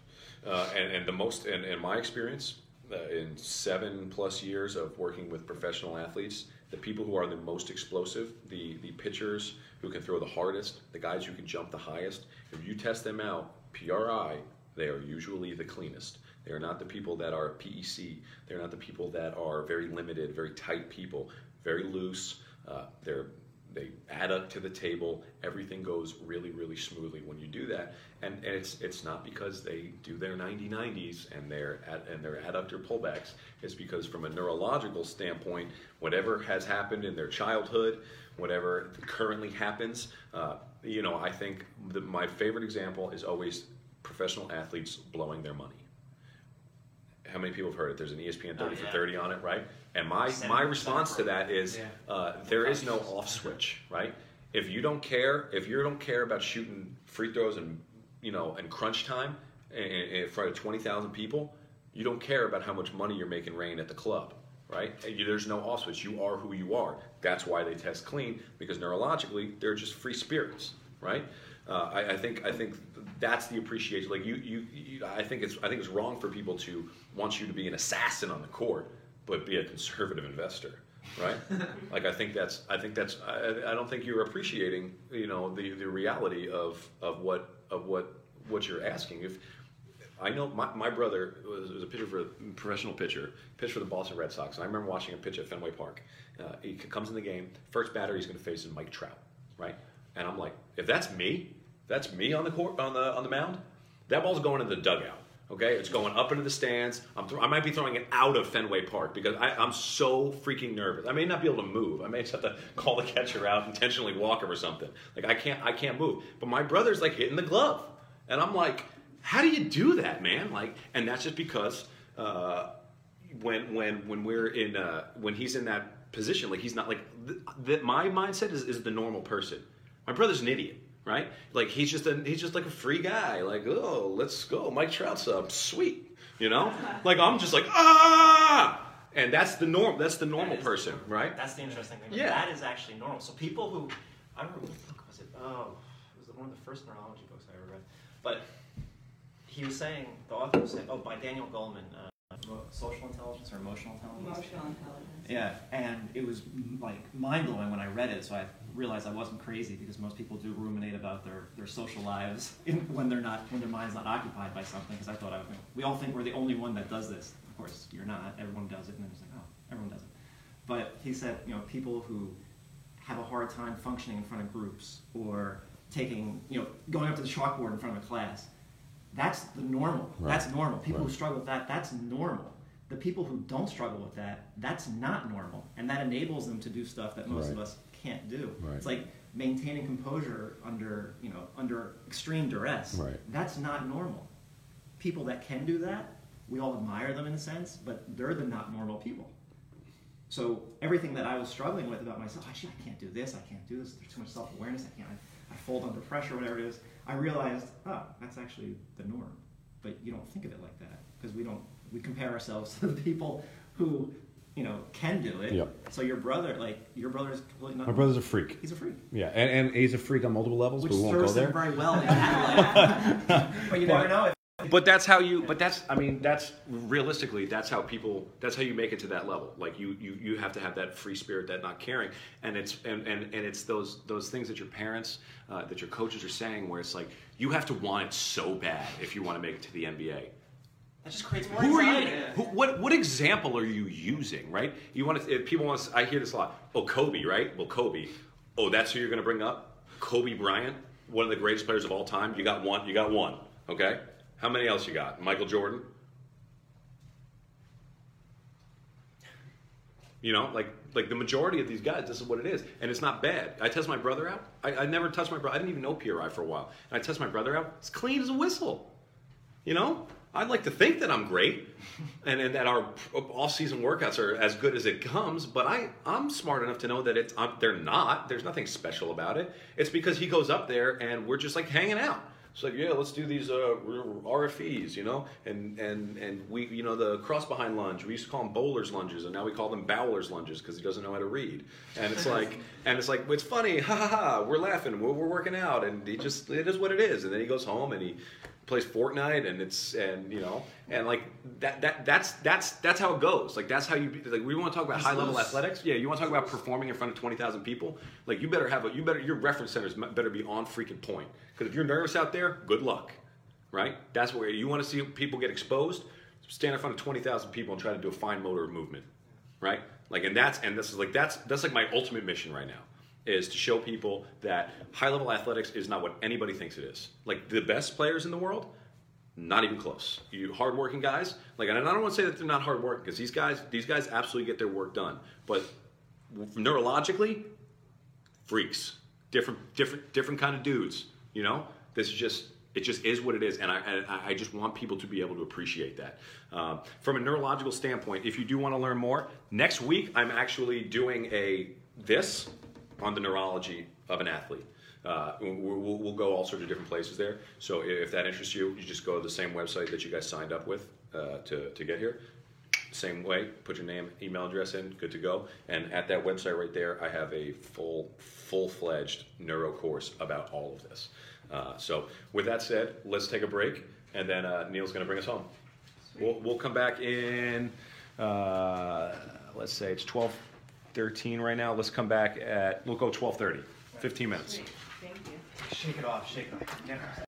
Uh, and, and the most, and in my experience, uh, in seven plus years of working with professional athletes, the people who are the most explosive, the, the pitchers who can throw the hardest, the guys who can jump the highest, if you test them out, PRI, they are usually the cleanest. They are not the people that are PEC. They're not the people that are very limited, very tight people, very loose. Uh, they're they add up to the table. Everything goes really, really smoothly when you do that, and, and it's it's not because they do their 90-90s and their and their adductor pullbacks. It's because from a neurological standpoint, whatever has happened in their childhood, whatever currently happens, uh, you know, I think the, my favorite example is always professional athletes blowing their money. How many people have heard it? There's an ESPN 30 Oh, for 30 on it, right? And my, my response to that is yeah. uh, there is no off switch, right? If you don't care, if you don't care about shooting free throws and you know and crunch time in, in front of 20,000 people, you don't care about how much money you're making rain at the club, right? You, there's no off switch. You are who you are. That's why they test clean because neurologically they're just free spirits. right? Uh, I, I think I think that's the appreciation. Like you, you, you, I think it's I think it's wrong for people to want you to be an assassin on the court, but be a conservative investor, right? like I think that's I think that's I, I don't think you're appreciating you know the, the reality of of what of what what you're asking. If I know my, my brother was, was a pitcher for a professional pitcher, pitched for the Boston Red Sox, and I remember watching him pitch at Fenway Park. Uh, he comes in the game, first batter he's going to face is Mike Trout, right? And I'm like, if that's me, that's me on the court on the on the mound. That ball's going in the dugout. Okay, it's going up into the stands. I'm th- I might be throwing it out of Fenway Park because I, I'm so freaking nervous. I may not be able to move. I may just have to call the catcher out, intentionally walk him or something. Like I can't, I can't move. But my brother's like hitting the glove, and I'm like, how do you do that, man? Like, and that's just because uh, when when when we're in uh, when he's in that position, like he's not like th- th- my mindset is, is the normal person. My brother's an idiot, right? Like he's just a he's just like a free guy. Like oh, let's go, Mike Trout's up, sweet, you know. like I'm just like ah, and that's the norm. That's the normal That is- person, right? That's the interesting thing. Yeah. That is actually normal. So people who, I don't remember what book was it. Oh, it was one of the first neurology books I ever read. But he was saying, the author was saying, oh, by Daniel Goleman, uh, social intelligence or emotional intelligence. Emotional intelligence. Yeah, and it was like mind blowing when I read it. So I realized I wasn't crazy because most people do ruminate about their, their social lives in, when they're not when their mind's not occupied by something. Because I thought I, we all think we're the only one that does this. Of course, you're not. Everyone does it, and then it's like, oh, everyone does it. But he said, you know, people who have a hard time functioning in front of groups or taking, you know, going up to the chalkboard in front of a class. That's the normal. Right. That's normal. People who struggle with that, that's normal. The people who don't struggle with that, that's not normal. And that enables them to do stuff that most of us can't do. Right. It's like maintaining composure under, you know, under extreme duress. Right. That's not normal. People that can do that, we all admire them in a sense, but they're the not normal people. So everything that I was struggling with about myself, actually, I can't do this, I can't do this, there's too much self awareness, I can't, I, I fold under pressure, whatever it is. I realized, oh, that's actually the norm. But you don't think of it like that because we don't, we compare ourselves to the people who, you know, can do it. Yep. So your brother, like, your brother is completely not. My brother's a freak. He's a freak. Yeah, and, and he's a freak on multiple levels, Which but we won't go serves him very well in but you never know. If, But that's how you. But that's. I mean, that's realistically. That's how people. That's how you make it to that level. Like you, you, you have to have that free spirit, that not caring, and it's and and, and it's those those things that your parents, uh, that your coaches are saying, where it's like you have to want it so bad if you want to make it to the NBA. That just creates more Who are you? Who, what what example are you using? Right? You want to? People want. To, I hear this a lot. Oh, Kobe, right? Well, Kobe. Oh, that's who you're going to bring up? Kobe Bryant, one of the greatest players of all time. You got one. You got one. Okay. How many else you got? Michael Jordan. You know, like like the majority of these guys, this is what it is, and it's not bad. I test my brother out. I, I never touched my brother. I didn't even know PRI for a while, and I test my brother out. It's clean as a whistle. You know, I'd like to think that I'm great, and, and that our off-season workouts are as good as it comes. But I, I'm smart enough to know that it's I'm, they're not. There's nothing special about it. It's because he goes up there and we're just like hanging out. It's like, yeah, let's do these uh, RFEs, you know, and and and we, you know, the cross behind lunge. We used to call them bowlers lunges, and now we call them bowlers lunges because he doesn't know how to read. And it's like, and it's like, it's funny, ha ha ha. We're laughing, we're, we're working out, and he just, it is what it is. And then he goes home and he plays Fortnite, and it's and you know, and like that that that's that's that's how it goes. Like that's how you be- like. We want to talk about high level athletics. Yeah, you want to talk about performing in front of twenty thousand people. Like you better have a you better your reference centers better be on freaking point. Because if you're nervous out there, good luck. Right? That's where you want to see people get exposed. Stand in front of twenty thousand people and try to do a fine motor movement. Right? Like and that's and this is like that's that's like my ultimate mission right now is to show people that high level athletics is not what anybody thinks it is. Like the best players in the world, not even close. You hardworking guys, like, and I don't want to say that they're not hardworking because these guys, these guys absolutely get their work done. But neurologically, freaks, different, different, different kind of dudes. You know, this is just, it just is what it is, and I, and I just want people to be able to appreciate that. Um, from a neurological standpoint, if you do want to learn more, next week I'm actually doing a this on the neurology of an athlete. Uh, we'll, we'll, go all sorts of different places there. So if that interests you, you just go to the same website that you guys signed up with uh, to, to get here. same way. Put your name, email address in, good to go. And at that website right there, I have a full, full-fledged neuro course about all of this. Uh, so, with that said, let's take a break, and then uh, Neil's going to bring us home. We'll, we'll come back in. Uh, let's say it's twelve thirteen right now. Let's come back at we'll go twelve thirty. Fifteen minutes. Thank you. Shake it off, shake it off. Get her.